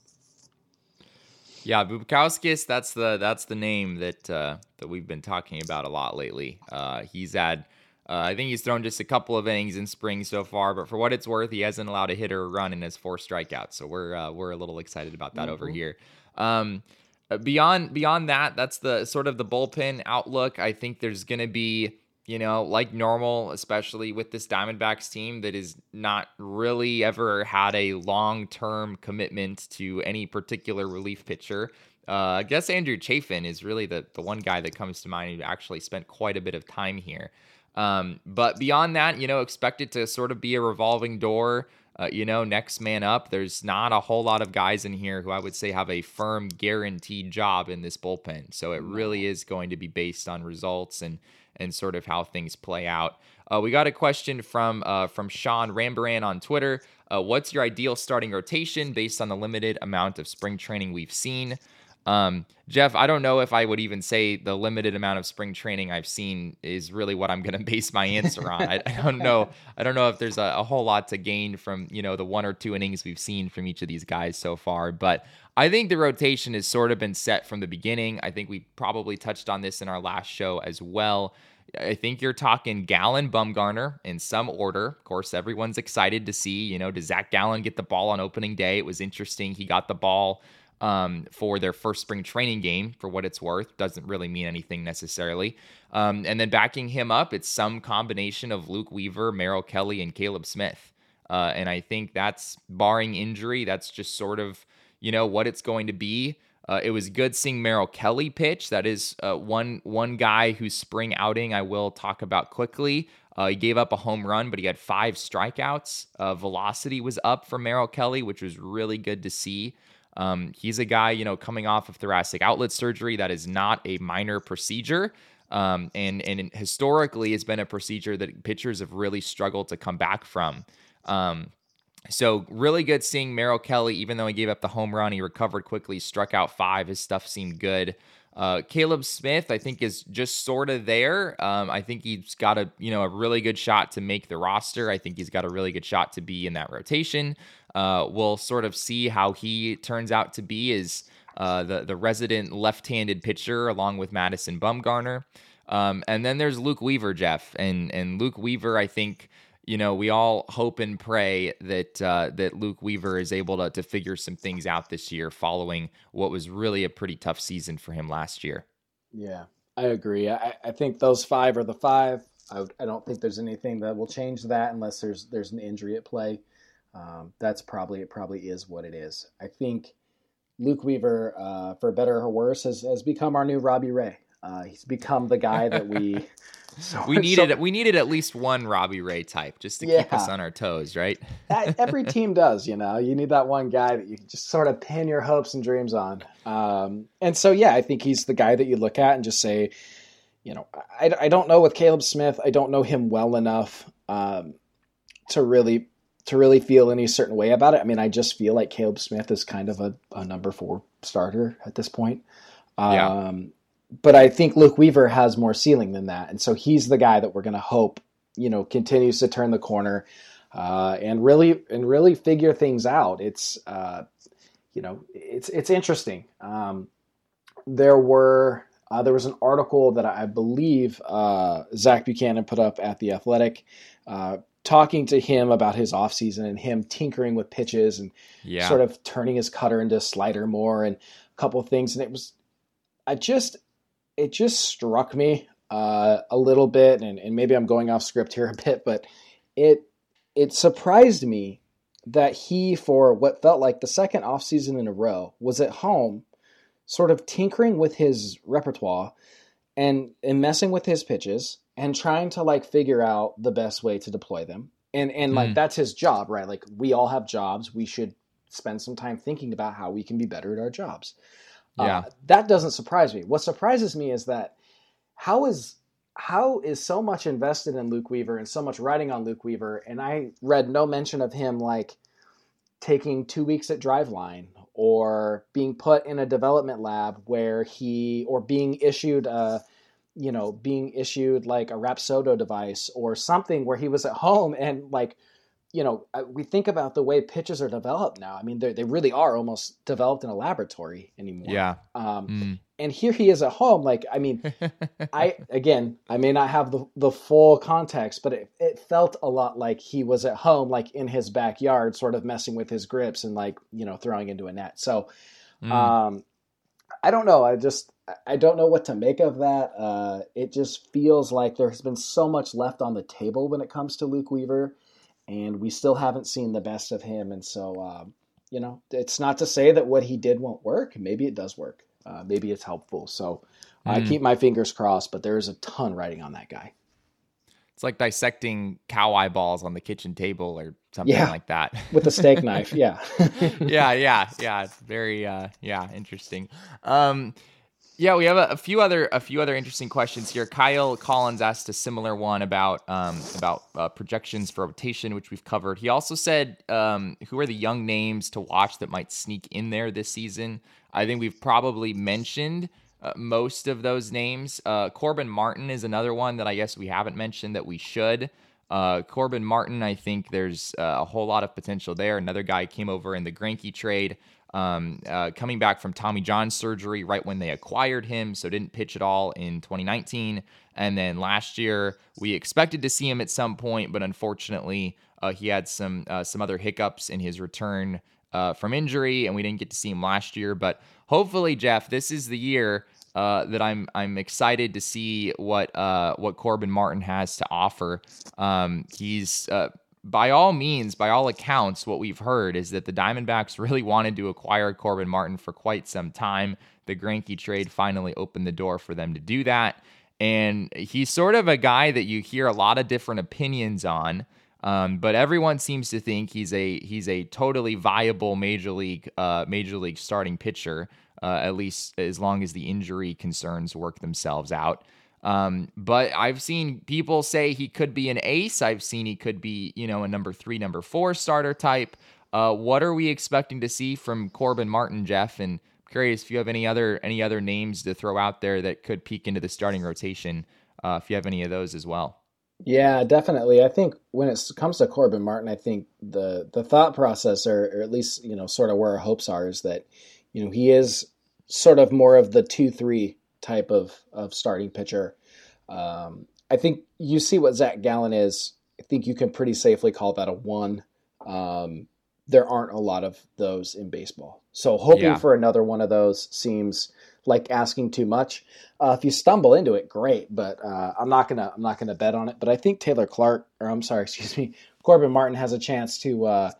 Yeah, Bukauskas, that's the that's the name that uh, that we've been talking about a lot lately. Uh, he's had, uh, I think he's thrown just a couple of innings in spring so far, but for what it's worth, he hasn't allowed a hit or a run in his four strikeouts. So we're uh, we're a little excited about that mm-hmm. over here. Um, uh, beyond beyond that, that's the sort of the bullpen outlook. I think there's going to be you know, like normal, especially with this Diamondbacks team that is not really ever had a long term commitment to any particular relief pitcher. Uh, I guess Andrew Chafin is really the, the one guy that comes to mind who actually spent quite a bit of time here. Um, but beyond that, you know, expect it to sort of be a revolving door. Uh, you know, next man up. There's not a whole lot of guys in here who I would say have a firm guaranteed job in this bullpen. So it really is going to be based on results and and sort of how things play out. Uh, we got a question from uh, from Sean Rambaran on Twitter. Uh, what's your ideal starting rotation based on the limited amount of spring training we've seen? Um, Jeff, I don't know if I would even say the limited amount of spring training I've seen is really what I'm going to base my answer on. I, I, don't know. I don't know if there's a, a, whole lot to gain from you know the one or two innings we've seen from each of these guys so far. But I think the rotation has sort of been set from the beginning. I think we probably touched on this in our last show as well. I think you're talking Gallen, Bumgarner in some order. Of course, everyone's excited to see, you know, does Zac Gallen get the ball on opening day? It was interesting. He got the ball um, for their first spring training game, for what it's worth. Doesn't really mean anything necessarily. Um, and then backing him up, it's some combination of Luke Weaver, Merrill Kelly, and Caleb Smith. Uh, and I think that's barring injury, that's just sort of, you know, what it's going to be. Uh, it was good seeing Merrill Kelly pitch. That is uh, one one guy whose spring outing I will talk about quickly. Uh, he gave up a home run, but he had five strikeouts. Uh, velocity was up for Merrill Kelly, which was really good to see. Um, he's a guy, you know, coming off of thoracic outlet surgery. That is not a minor procedure. Um, and and historically it's been a procedure that pitchers have really struggled to come back from. Um, so really good seeing Merrill Kelly, even though he gave up the home run, he recovered quickly, struck out five. His stuff seemed good. Uh, Caleb Smith, I think, is just sort of there. Um, I think he's got a you know a really good shot to make the roster. I think he's got a really good shot to be in that rotation. Uh, we'll sort of see how he turns out to be as uh, the the resident left-handed pitcher along with Madison Bumgarner. Um, and then there's Luke Weaver, Jeff, and and Luke Weaver, I think you know, we all hope and pray that uh, that Luke Weaver is able to to figure some things out this year, following what was really a pretty tough season for him last year. Yeah, I agree. I, I think those five are the five. I, I, don't think there's anything that will change that unless there's there's an injury at play. Um, that's probably it. Probably is what it is. I think Luke Weaver, uh, for better or worse, has has become our new Robbie Ray. Uh, he's become the guy that we So, we needed so, we needed at least one Robbie Ray type just to yeah, keep us on our toes, right? every team does, you know. You need that one guy that you just sort of pin your hopes and dreams on. Um, and so, yeah, I think he's the guy that you look at and just say, you know, I, I don't know with Caleb Smith. I don't know him well enough um, to really to really feel any certain way about it. I mean, I just feel like Caleb Smith is kind of a, a number four starter at this point. Um, yeah but I think Luke Weaver has more ceiling than that, and so he's the guy that we're going to hope you know continues to turn the corner uh, and really and really figure things out. It's uh, you know it's it's interesting. Um, there were Uh, there was an article that I believe uh, Zach Buchanan put up at the Athletic, uh, talking to him about his offseason and him tinkering with pitches and Yeah. sort of turning his cutter into a slider more and a couple of things. And it was, I just, it just struck me uh, a little bit, and, and maybe I'm going off script here a bit, but it it surprised me that he, for what felt like the second offseason in a row, was at home, sort of tinkering with his repertoire and and messing with his pitches and trying to like figure out the best way to deploy them. And and like Mm. that's his job, right? Like we all have jobs. We should spend some time thinking about how we can be better at our jobs. Yeah. Uh, that doesn't surprise me. What surprises me is that how is how is so much invested in Luke Weaver and so much writing on Luke Weaver, and I read no mention of him like taking two weeks at Driveline or being put in a development lab where he or being issued a you know being issued like a Rapsodo device or something where he was at home and like you know we think about the way pitches are developed now. I mean they they really are almost developed in a laboratory anymore. yeah. Um, Mm. and here he is at home. Like I mean I again, I may not have the the full context, but it, it felt a lot like he was at home, like in his backyard, sort of messing with his grips and like you know throwing into a net. So Mm. um, I don't know. I just I don't know what to make of that. Uh, it just feels like there has been so much left on the table when it comes to Luke Weaver, and we still haven't seen the best of him. And so um, you know, it's not to say that what he did won't work. Maybe it does work. Uh, maybe it's helpful. So I Mm. keep my fingers crossed, but there's a ton riding on that guy. It's like dissecting cow eyeballs on the kitchen table or something Yeah. like that. With a steak knife, yeah. yeah, yeah, yeah. It's very uh yeah, interesting. Um yeah, we have a, a few other a few other interesting questions here. Kyle Collins asked a similar one about um about uh, projections for rotation, which we've covered. He also said um who are the young names to watch that might sneak in there this season. I think we've probably mentioned uh, most of those names. Uh, Corbin Martin is another one that I guess we haven't mentioned that we should. Uh, Corbin Martin, I think there's uh, a whole lot of potential there. Another guy came over in the Greinke trade, um, uh, coming back from Tommy John surgery right when they acquired him, so didn't pitch at all in 2019. And then last year, we expected to see him at some point, but unfortunately, uh, he had some some other hiccups in his return uh, from injury, and we didn't get to see him last year. But hopefully, Jeff, this is the year uh, that I'm I'm excited to see what uh, what Corbin Martin has to offer. Um, he's uh, by all means, by all accounts, what we've heard is that the Diamondbacks really wanted to acquire Corbin Martin for quite some time. The Greinke trade finally opened the door for them to do that. And he's sort of a guy that you hear a lot of different opinions on. Um, but everyone seems to think he's a he's a totally viable major league uh, major league starting pitcher, uh, at least as long as the injury concerns work themselves out. Um, but I've seen people say he could be an ace. I've seen he could be you know a number three, number four starter type. Uh, what are we expecting to see from Corbin Martin, Jeff? And I'm curious if you have any other any other names to throw out there that could peek into the starting rotation. Uh, if you have any of those as well. Yeah, definitely. I think when it comes to Corbin Martin, I think the the thought process, or, or at least you know, sort of where our hopes are, is that you know he is sort of more of the two three type of of starting pitcher. Um, I think you see what Zac Gallen is. I think you can pretty safely call that a one. Um, there aren't a lot of those in baseball, so hoping Yeah. for another one of those seems like asking too much. Uh, if you stumble into it, great, but uh, I'm not gonna I'm not gonna bet on it. But I think Taylor Clarke, or I'm sorry, excuse me, Corbin Martin has a chance to, uh,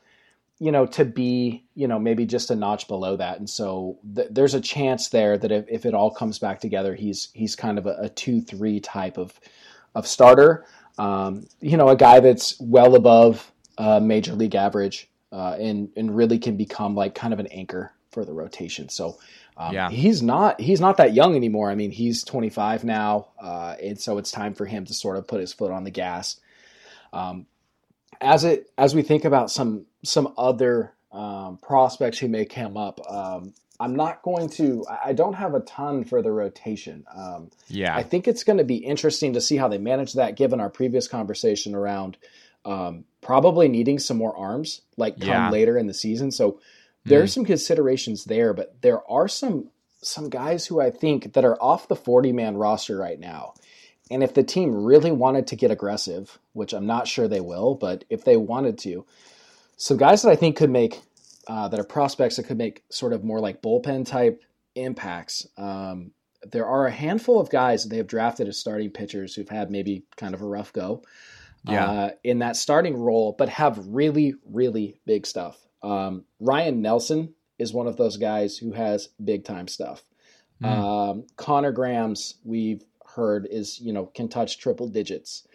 you know, to be you know maybe just a notch below that, and so th- there's a chance there that if, if it all comes back together, he's he's kind of a, a two three type of of starter. Um, you know, a guy that's well above uh, major league average, uh, and and really can become like kind of an anchor for the rotation. So. Um, Yeah. he's not he's not that young anymore. I mean, he's 25 now, uh, and so it's time for him to sort of put his foot on the gas. Um, as it as we think about some some other um, prospects who may come up, um, I'm not going to. I don't have a ton for the rotation. Um, Yeah. I think it's going to be interesting to see how they manage that, given our previous conversation around um, probably needing some more arms, like come Yeah. later in the season. So there are Mm. some considerations there, but there are some some guys who I think that are off the 40 man roster right now. And if the team really wanted to get aggressive, which I'm not sure they will, but if they wanted to, some guys that I think could make uh, that are prospects that could make sort of more like bullpen type impacts. Um, there are a handful of guys that they have drafted as starting pitchers who've had maybe kind of a rough go yeah. uh, in that starting role, but have really, really big stuff. Um, Ryne Nelson is one of those guys who has big time stuff. Mm. Um, Conor Grammes, we've heard, is you know can touch triple digits.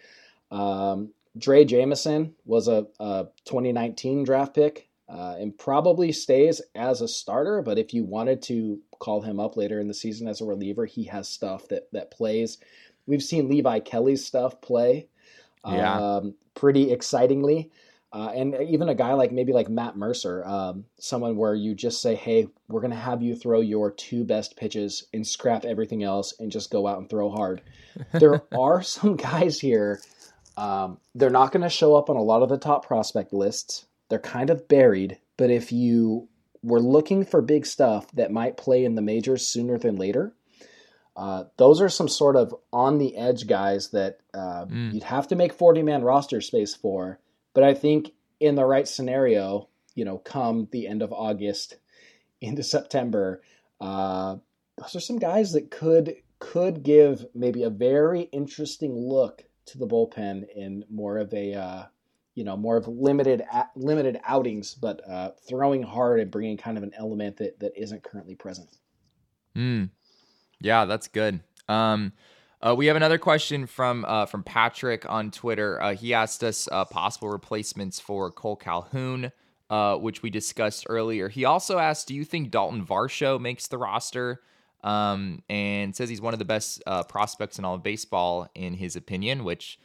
Um, Drey Jameson was a, a 2019 draft pick uh, and probably stays as a starter. But if you wanted to call him up later in the season as a reliever, he has stuff that that plays. We've seen Levi Kelly's stuff play yeah. um, pretty excitingly. Uh, and even a guy like maybe like Matt Mercer, um, someone where you just say, "Hey, we're going to have you throw your two best pitches and scrap everything else and just go out and throw hard." there are some guys here. Um, they're not going to show up on a lot of the top prospect lists. They're kind of buried, but if you were looking for big stuff that might play in the majors sooner than later, uh, those are some sort of on the edge guys that uh, mm. you'd have to make 40 man roster space for. But I think in the right scenario, you know, come the end of August into September, uh, those are some guys that could could give maybe a very interesting look to the bullpen in more of a uh, you know more of limited limited outings, but uh, throwing hard and bringing kind of an element that that isn't currently present. Hmm. Yeah, that's good. Um, uh, we have another question from uh, from Patrick on Twitter. Uh, he asked us uh, possible replacements for Kole Calhoun, uh, which we discussed earlier. He also asked, "Do you think Dalton Varsho makes the roster?" Um, and says he's one of the best uh, prospects in all of baseball, in his opinion, which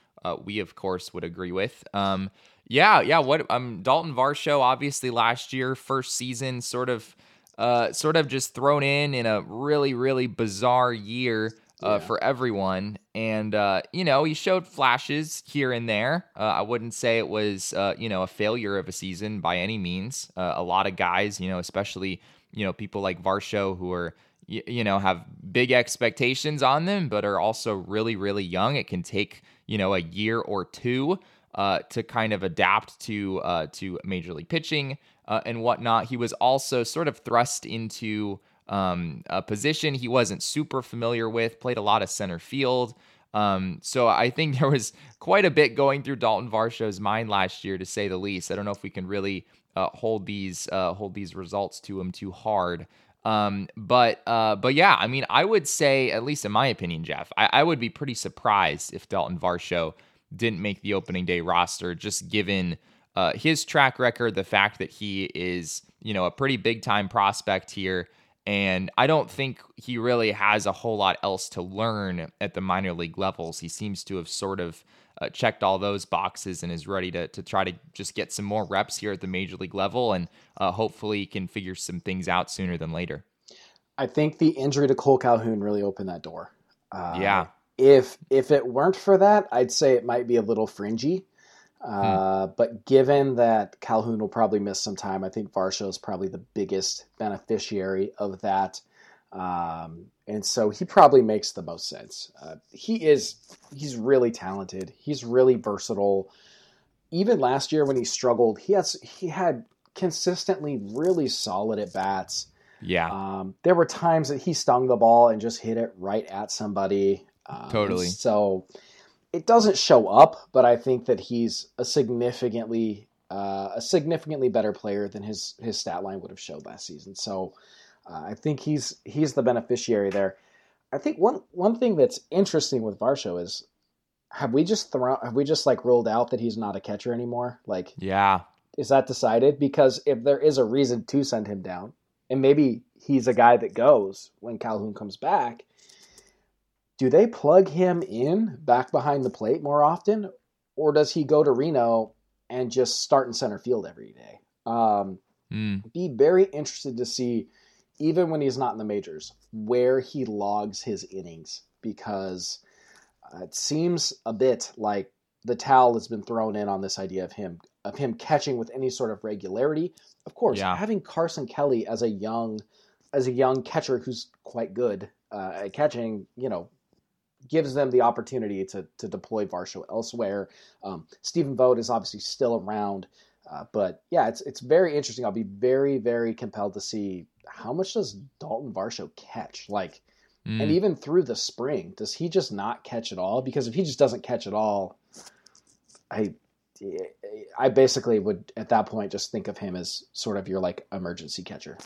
we of course would agree with. Um, yeah, yeah. What um, Dalton Varsho, obviously last year, first season, sort of uh, sort of just thrown in in a really, really bizarre year uh, yeah. for everyone. And, uh, you know, he showed flashes here and there. Uh, I wouldn't say it was, uh, you know, a failure of a season by any means. Uh, a lot of guys, you know, especially, you know, people like Varsho who are, you, you know, have big expectations on them, but are also really, really young. It can take, you know, a year or two. Uh, to kind of adapt to uh, to major league pitching, uh, and whatnot. He was also sort of thrust into um, a position he wasn't super familiar with, played a lot of center field. Um, so I think there was quite a bit going through Dalton Varsho's mind last year, to say the least. I don't know if we can really uh, hold these uh, hold these results to him too hard. Um, but uh, but yeah, I mean, I would say, at least in my opinion, Jeff, I, I would be pretty surprised if Dalton Varsho didn't make the opening day roster, just given uh, his track record, the fact that he is, you know, a pretty big time prospect here. And I don't think he really has a whole lot else to learn at the minor league levels. He seems to have sort of uh, checked all those boxes and is ready to, to try to just get some more reps here at the major league level and uh, hopefully can figure some things out sooner than later. I think the injury to Kole Calhoun really opened that door. Uh, yeah. If if it weren't for that, I'd say it might be a little fringy. Hmm. Uh, But given that Calhoun will probably miss some time, I think Varsho is probably the biggest beneficiary of that. Um, and so he probably makes the most sense. Uh, he is he's really talented. He's really versatile. Even last year when he struggled, he has he had consistently really solid at bats. Yeah. Um, there were times that he stung the ball and just hit it right at somebody. Um, totally. So it doesn't show up, but I think that he's a significantly uh, a significantly better player than his his stat line would have showed last season. So uh, I think he's he's the beneficiary there. I think one one thing that's interesting with Varsho is have we just thrown have we just like ruled out that he's not a catcher anymore? Like yeah, is that decided? Because if there is a reason to send him down, and maybe he's a guy that goes when Calhoun comes back, do they plug him in back behind the plate more often, or does he go to Reno and just start in center field every day? Um, mm. Be very interested to see, even when he's not in the majors, where he logs his innings because uh, it seems a bit like the towel has been thrown in on this idea of him of him catching with any sort of regularity. Of course, yeah. having Carson Kelly as a young as a young catcher who's quite good uh, at catching, you know, gives them the opportunity to to deploy Varsho elsewhere. Um, Stephen Vogt is obviously still around, uh, but yeah, it's it's very interesting. I'll be very very compelled to see how much does Dalton Varsho catch, like, mm. and even through the spring, does he just not catch at all? Because if he just doesn't catch at all, I I basically would at that point just think of him as sort of your like emergency catcher.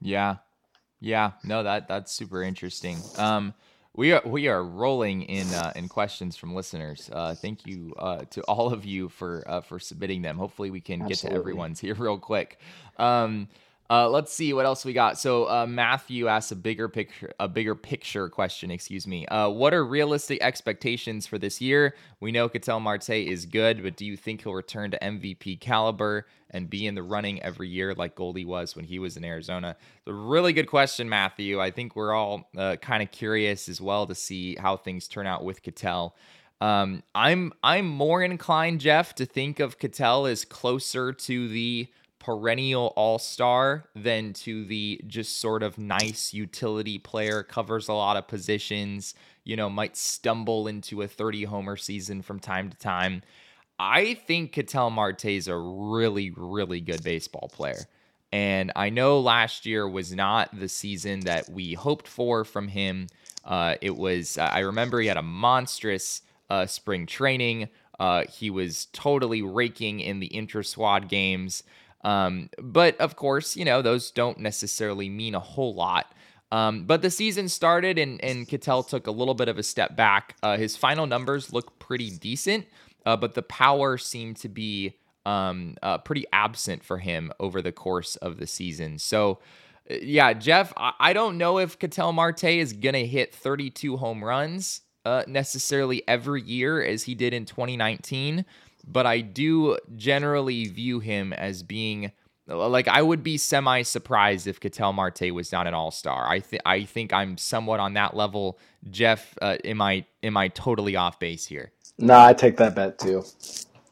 Yeah. Yeah, no that that's super interesting. Um we are we are rolling in uh, in questions from listeners. Uh, thank you uh, to all of you for uh, for submitting them. Hopefully, we can Absolutely. get to everyone's here real quick. Um, uh, let's see what else we got. So uh, Matthew asks a bigger picture, a bigger picture question. Excuse me. Uh, what are realistic expectations for this year? We know Ketel Marte is good, but do you think he'll return to MVP caliber and be in the running every year like Goldie was when he was in Arizona? It's a really good question, Matthew. I think we're all uh, kind of curious as well to see how things turn out with Ketel. Um, I'm I'm more inclined, Jeff, to think of Ketel as closer to the perennial all star than to the just sort of nice utility player, covers a lot of positions, you know, might stumble into a 30 homer season from time to time. I think Ketel Marte is a really, really good baseball player. And I know last year was not the season that we hoped for from him. Uh, it was, I remember he had a monstrous uh, spring training. Uh, he was totally raking in the intra squad games. Um, but of course, you know, those don't necessarily mean a whole lot. Um, but the season started and, and Ketel took a little bit of a step back. Uh, his final numbers look pretty decent, uh, but the power seemed to be um, uh, pretty absent for him over the course of the season. So, uh, yeah, Jeff, I, don't know if Ketel Marte is going to hit 32 home runs uh, necessarily every year as he did in 2019 but I do generally view him as being like I would be semi surprised if Ketel Marte was not an All Star. I think I think I'm somewhat on that level. Jeff, uh, am I am I totally off base here? No, I take that bet too.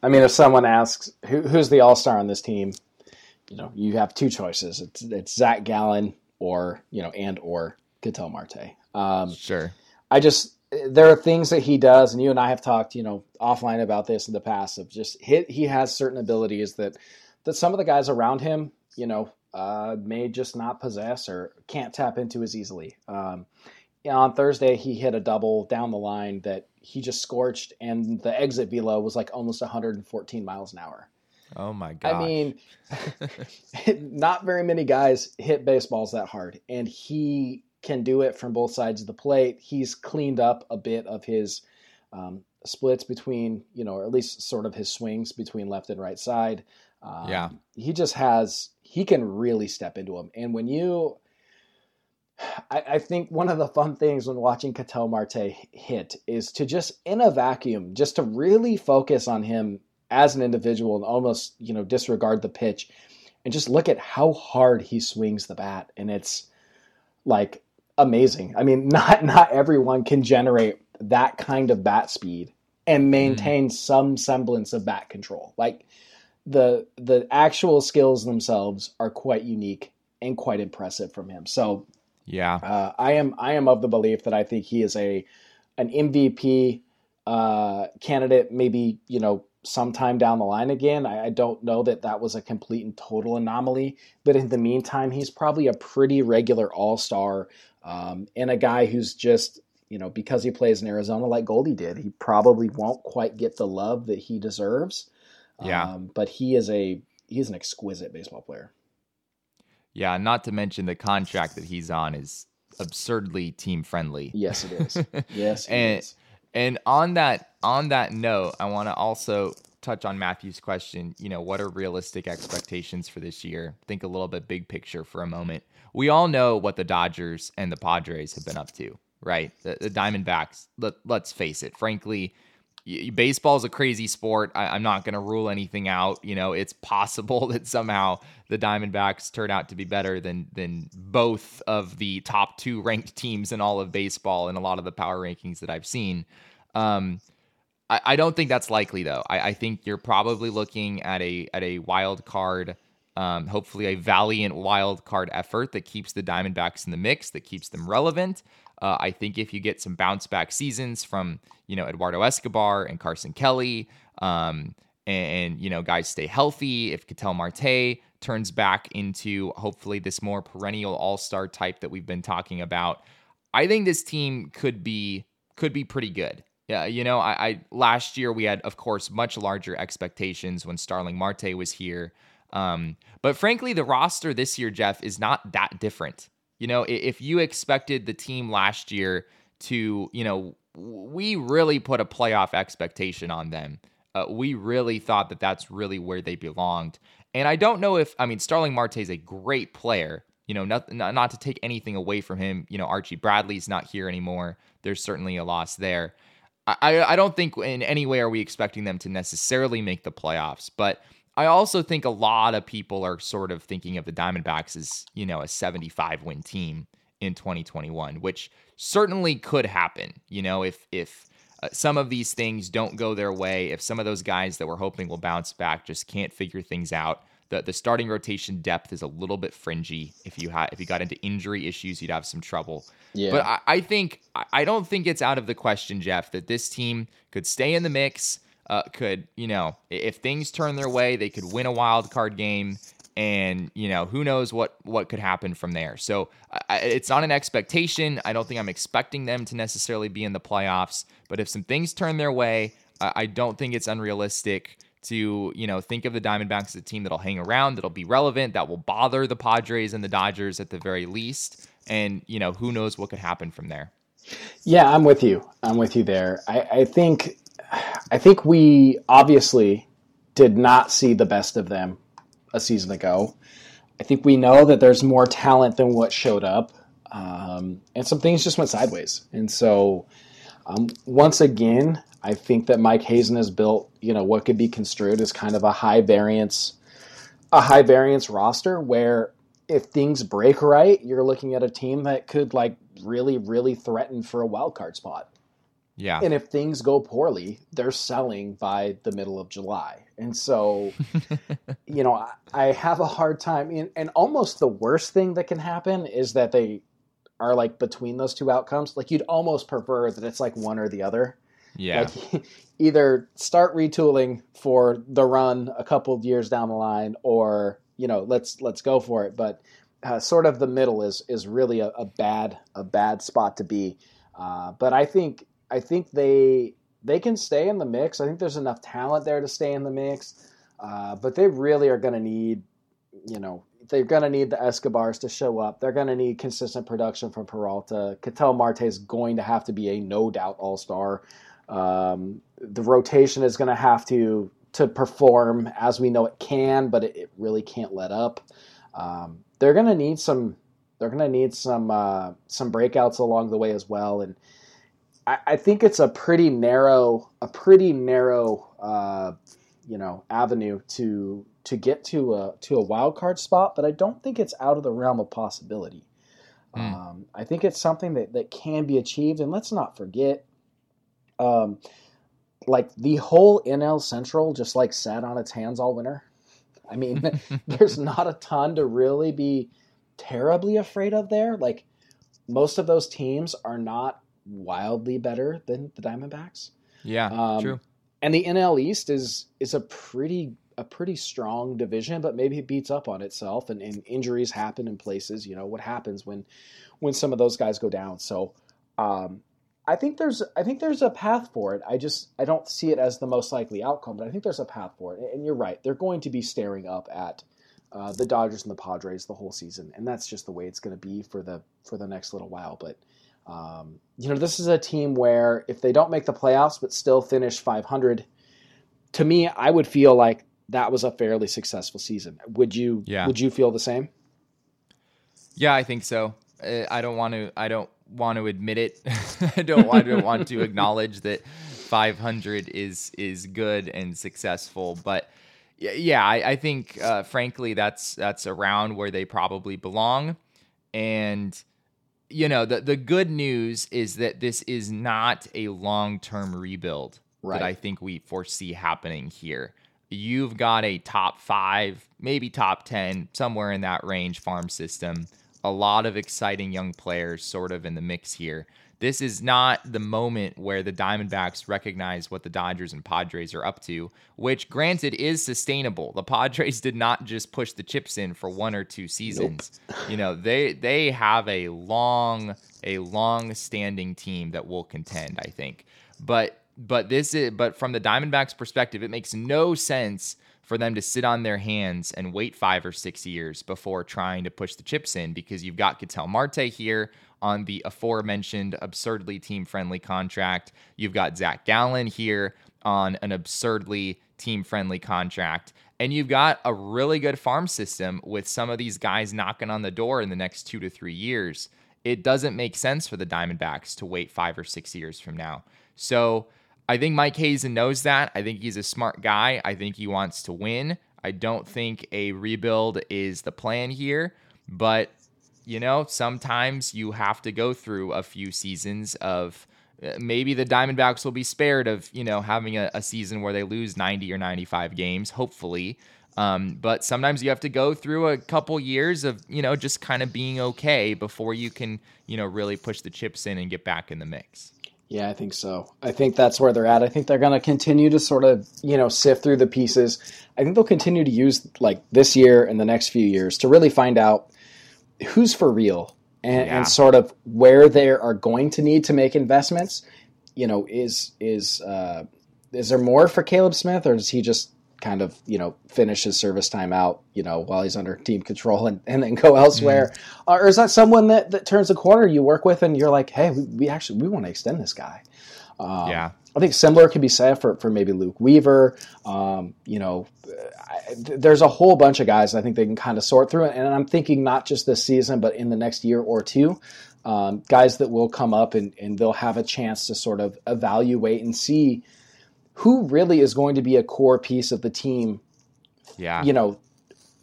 I mean, if someone asks Who, who's the All Star on this team, you know, you have two choices. It's it's Zac Gallen or you know, and or Ketel Marte. Um, sure. I just there are things that he does, and you and I have talked, you know, offline about this in the past. Of just hit, he has certain abilities that that some of the guys around him, you know, uh, may just not possess or can't tap into as easily. Um, on Thursday, he hit a double down the line that he just scorched, and the exit velo was like almost 114 miles an hour. Oh my god! I mean, not very many guys hit baseballs that hard, and he can do it from both sides of the plate. He's cleaned up a bit of his um, splits between, you know, or at least sort of his swings between left and right side. Um, yeah. He just has, he can really step into them. And when you, I, I, think one of the fun things when watching Ketel Marte hit is to just, in a vacuum, just to really focus on him as an individual and almost, you know, disregard the pitch and just look at how hard he swings the bat. And it's like amazing. I mean, not not everyone can generate that kind of bat speed and maintain mm. some semblance of bat control. Like the the actual skills themselves are quite unique and quite impressive from him. So yeah, uh, I am I am of the belief that I think he is a an MVP uh, candidate. Maybe you know sometime down the line again. I, I, don't know that that was a complete and total anomaly, but in the meantime, he's probably a pretty regular all star um, and a guy who's just, you know, because he plays in Arizona like Goldie did, he probably won't quite get the love that he deserves. Yeah. Um, but he is a he's an exquisite baseball player. Yeah, not to mention the contract that he's on is absurdly team friendly. Yes, it is. Yes, and is. and on that on that note, I want to also touch on Matthew's question. You know, what are realistic expectations for this year? Think a little bit big picture for a moment we all know what the Dodgers and the Padres have been up to, right? The, the Diamondbacks, let, us face it, frankly, baseball is a crazy sport. I, am not going to rule anything out. You know, it's possible that somehow the Diamondbacks turn out to be better than than both of the top two ranked teams in all of baseball in a lot of the power rankings that I've seen. Um, I, don't think that's likely though. I, I think you're probably looking at a at a wild card Um, hopefully, a valiant wild card effort that keeps the Diamondbacks in the mix, that keeps them relevant. Uh, I think if you get some bounce back seasons from you know Eduardo Escobar and Carson Kelly, um, and, and, you know guys stay healthy, if Ketel Marte turns back into hopefully this more perennial All Star type that we've been talking about, I think this team could be could be pretty good. Yeah, you know, I, I last year we had, of course, much larger expectations when Starling Marte was here. Um, but frankly, the roster this year, Jeff, is not that different. You know, if you expected the team last year to, you know, we really put a playoff expectation on them. Uh, we really thought that that's really where they belonged. And I don't know if, I mean, Starling Marte is a great player. You know, not, not, not to take anything away from him. You know, Archie Bradley's not here anymore. There's certainly a loss there. I, I don't think in any way are we expecting them to necessarily make the playoffs, but I also think a lot of people are sort of thinking of the Diamondbacks as, you know, a 75 win team in 2021, which certainly could happen. You know, if if uh, some of these things don't go their way, if some of those guys that we're hoping will bounce back just can't figure things out, the the starting rotation depth is a little bit fringy. If you had if you got into injury issues, you'd have some trouble. Yeah. But I, I think I don't think it's out of the question, Jeff, that this team could stay in the mix uh, could, you know, if things turn their way, they could win a wild card game, and you know, who knows what what could happen from there. So I, it's not an expectation. I don't think I'm expecting them to necessarily be in the playoffs, but if some things turn their way, I, I don't think it's unrealistic to you know think of the Diamondbacks as a team that'll hang around, that'll be relevant, that will bother the Padres and the Dodgers at the very least, and you know, who knows what could happen from there. Yeah, I'm with you. I'm with you there. I, I think I think we obviously did not see the best of them a season ago. I think we know that there's more talent than what showed up, um, and some things just went sideways. And so, um, once again, I think that Mike Hazen has built, you know, what could be construed as kind of a high variance, a high variance roster where if things break right, you're looking at a team that could like really, really threaten for a wild card spot. Yeah. And if things go poorly, they're selling by the middle of July. And so, you know, I, I, have a hard time. And, and almost the worst thing that can happen is that they are like between those two outcomes. Like you'd almost prefer that it's like one or the other. Yeah. Like either start retooling for the run a couple of years down the line or, you know, let's let's go for it. But uh, sort of the middle is is really a, a bad a bad spot to be. Uh, but I think I think they they can stay in the mix. I think there's enough talent there to stay in the mix, uh, but they really are going to need, you know, they're going to need the Escobars to show up. They're going to need consistent production from Peralta. Ketel Marte is going to have to be a no doubt All Star. Um, the rotation is going to have to to perform as we know it can, but it, it really can't let up. Um, they're going to need some. They're going to need some uh, some breakouts along the way as well, and I, I think it's a pretty narrow, a pretty narrow, uh, you know, avenue to to get to a to a wild card spot, but I don't think it's out of the realm of possibility. Mm. Um, I think it's something that, that can be achieved, and let's not forget, um, like the whole NL Central just like sat on its hands all winter. I mean, there's not a ton to really be terribly afraid of there. Like most of those teams are not wildly better than the Diamondbacks. Yeah, um, true. And the NL East is is a pretty a pretty strong division, but maybe it beats up on itself, and, and injuries happen in places. You know what happens when when some of those guys go down. So um, I think there's I think there's a path for it. I just I don't see it as the most likely outcome, but I think there's a path for it. And you're right, they're going to be staring up at uh, the Dodgers and the Padres the whole season, and that's just the way it's going to be for the for the next little while. But um, you know, this is a team where if they don't make the playoffs but still finish 500, to me, I would feel like that was a fairly successful season. Would you? Yeah. Would you feel the same? Yeah, I think so. Uh, I don't want to. I don't want to admit it. I don't. I don't want to acknowledge that 500 is is good and successful. But yeah, I, I think uh, frankly that's that's around where they probably belong. And you know, the the good news is that this is not a long term rebuild right. that I think we foresee happening here. You've got a top five, maybe top 10, somewhere in that range farm system. A lot of exciting young players sort of in the mix here. This is not the moment where the Diamondbacks recognize what the Dodgers and Padres are up to, which granted is sustainable. The Padres did not just push the chips in for one or two seasons. Nope. You know, they they have a long a long standing team that will contend, I think. But but this is but from the Diamondbacks perspective, it makes no sense for them to sit on their hands and wait five or six years before trying to push the chips in because you've got Ketel Marte here on the aforementioned absurdly team friendly contract. You've got Zac Gallen here on an absurdly team friendly contract. And you've got a really good farm system with some of these guys knocking on the door in the next two to three years. It doesn't make sense for the Diamondbacks to wait five or six years from now. So I think Mike Hazen knows that. I think he's a smart guy. I think he wants to win. I don't think a rebuild is the plan here, but you know, sometimes you have to go through a few seasons of uh, maybe the Diamondbacks will be spared of, you know, having a, a season where they lose 90 or 95 games, hopefully. Um, but sometimes you have to go through a couple years of, you know, just kind of being okay before you can, you know, really push the chips in and get back in the mix. Yeah, I think so. I think that's where they're at. I think they're going to continue to sort of, you know, sift through the pieces. I think they'll continue to use like this year and the next few years to really find out who's for real and, yeah. and, sort of where they are going to need to make investments. You know, is is uh, is there more for Caleb Smith, or does he just kind of you know finish his service time out you know while he's under team control and, and then go elsewhere mm. or is that someone that, that turns the corner you work with and you're like hey we, we actually we want to extend this guy um, yeah I think similar can be said for, for maybe Luke Weaver. Um, you know, I, there's a whole bunch of guys I think they can kind of sort through. And I'm thinking not just this season, but in the next year or two, um, guys that will come up and, and they'll have a chance to sort of evaluate and see who really is going to be a core piece of the team. Yeah. You know,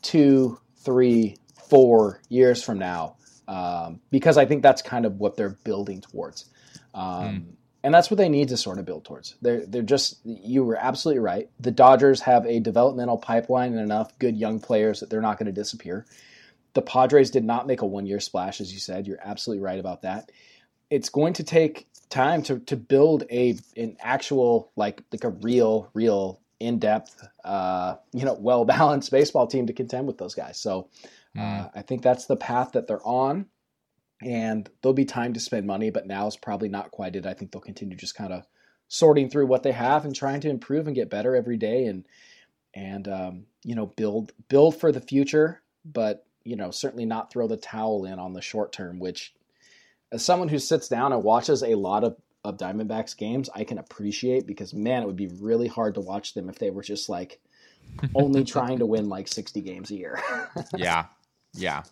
two, three, four years from now. Um, because I think that's kind of what they're building towards. Um, mm and that's what they need to sort of build towards. They're they're just you were absolutely right. The Dodgers have a developmental pipeline and enough good young players that they're not going to disappear. The Padres did not make a one year splash, as you said. You're absolutely right about that. It's going to take time to to build a an actual like like a real real in depth, uh, you know, well balanced baseball team to contend with those guys. So uh, mm. I think that's the path that they're on and there'll be time to spend money, but now is probably not quite it. I think they'll continue just kind of sorting through what they have and trying to improve and get better every day, and and um, you know build build for the future, but you know certainly not throw the towel in on the short term. Which, as someone who sits down and watches a lot of of Diamondbacks games, I can appreciate because man, it would be really hard to watch them if they were just like only trying to win like 60 games a year. yeah. Yeah.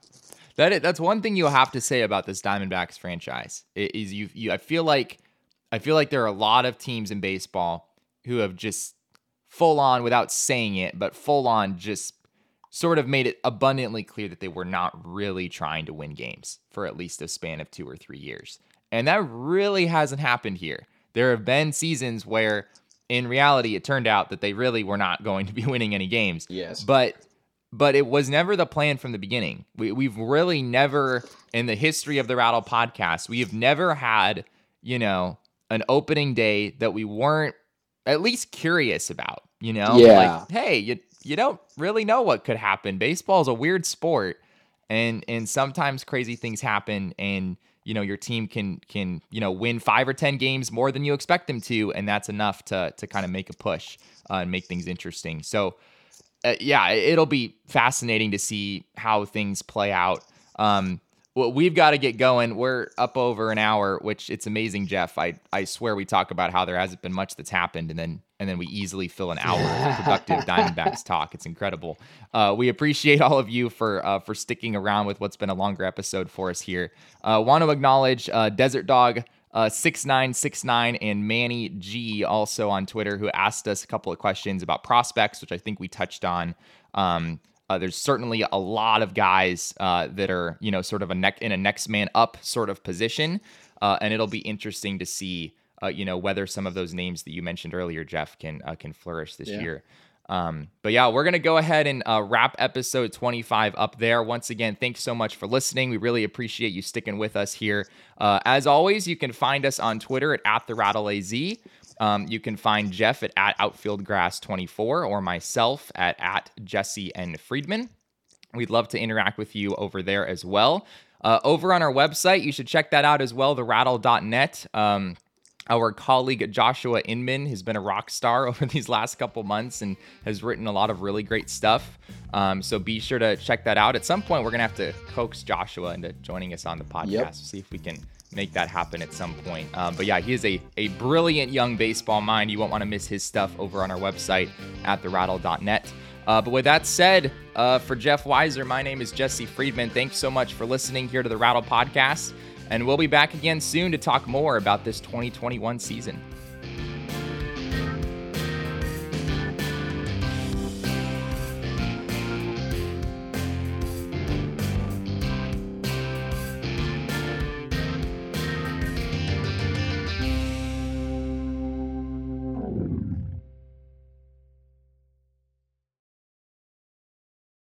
That that's one thing you'll have to say about this Diamondbacks franchise is you you I feel like I feel like there are a lot of teams in baseball who have just full on without saying it, but full on just sort of made it abundantly clear that they were not really trying to win games for at least a span of 2 or 3 years. And that really hasn't happened here. There have been seasons where in reality it turned out that they really were not going to be winning any games. Yes. But but it was never the plan from the beginning. We, we've really never, in the history of the Rattle podcast, we have never had, you know, an opening day that we weren't at least curious about, you know? Yeah. Like, hey, you, you don't really know what could happen. Baseball is a weird sport and and sometimes crazy things happen and you know your team can can you know win five or ten games more than you expect them to and that's enough to to kind of make a push uh, and make things interesting so uh, yeah, it'll be fascinating to see how things play out. Um, well, we've got to get going. We're up over an hour, which it's amazing, Jeff. I, I swear we talk about how there hasn't been much that's happened, and then and then we easily fill an hour of productive Diamondbacks talk. It's incredible. Uh, we appreciate all of you for uh, for sticking around with what's been a longer episode for us here. Uh, Want to acknowledge uh, Desert Dog uh, 6969 and Manny G also on Twitter who asked us a couple of questions about prospects, which I think we touched on. Um, uh, there's certainly a lot of guys uh, that are, you know, sort of a neck in a next man up sort of position, uh, and it'll be interesting to see, uh, you know, whether some of those names that you mentioned earlier, Jeff, can uh, can flourish this yeah. year. Um, but yeah, we're going to go ahead and uh, wrap episode 25 up there. Once again, thanks so much for listening. We really appreciate you sticking with us here. Uh, as always, you can find us on Twitter at, at the rattle az. Um, you can find Jeff at, at outfieldgrass24 or myself at, at Jesse and Friedman. We'd love to interact with you over there as well. Uh, over on our website, you should check that out as well, therattle.net. Um, our colleague Joshua Inman has been a rock star over these last couple months and has written a lot of really great stuff. Um, so be sure to check that out. At some point, we're going to have to coax Joshua into joining us on the podcast. Yep. See if we can make that happen at some point. Um, but yeah, he is a, a brilliant young baseball mind. You won't want to miss his stuff over on our website at therattle.net. Uh, but with that said, uh, for Jeff Wiser, my name is Jesse Friedman. Thanks so much for listening here to the Rattle Podcast. And we'll be back again soon to talk more about this 2021 season.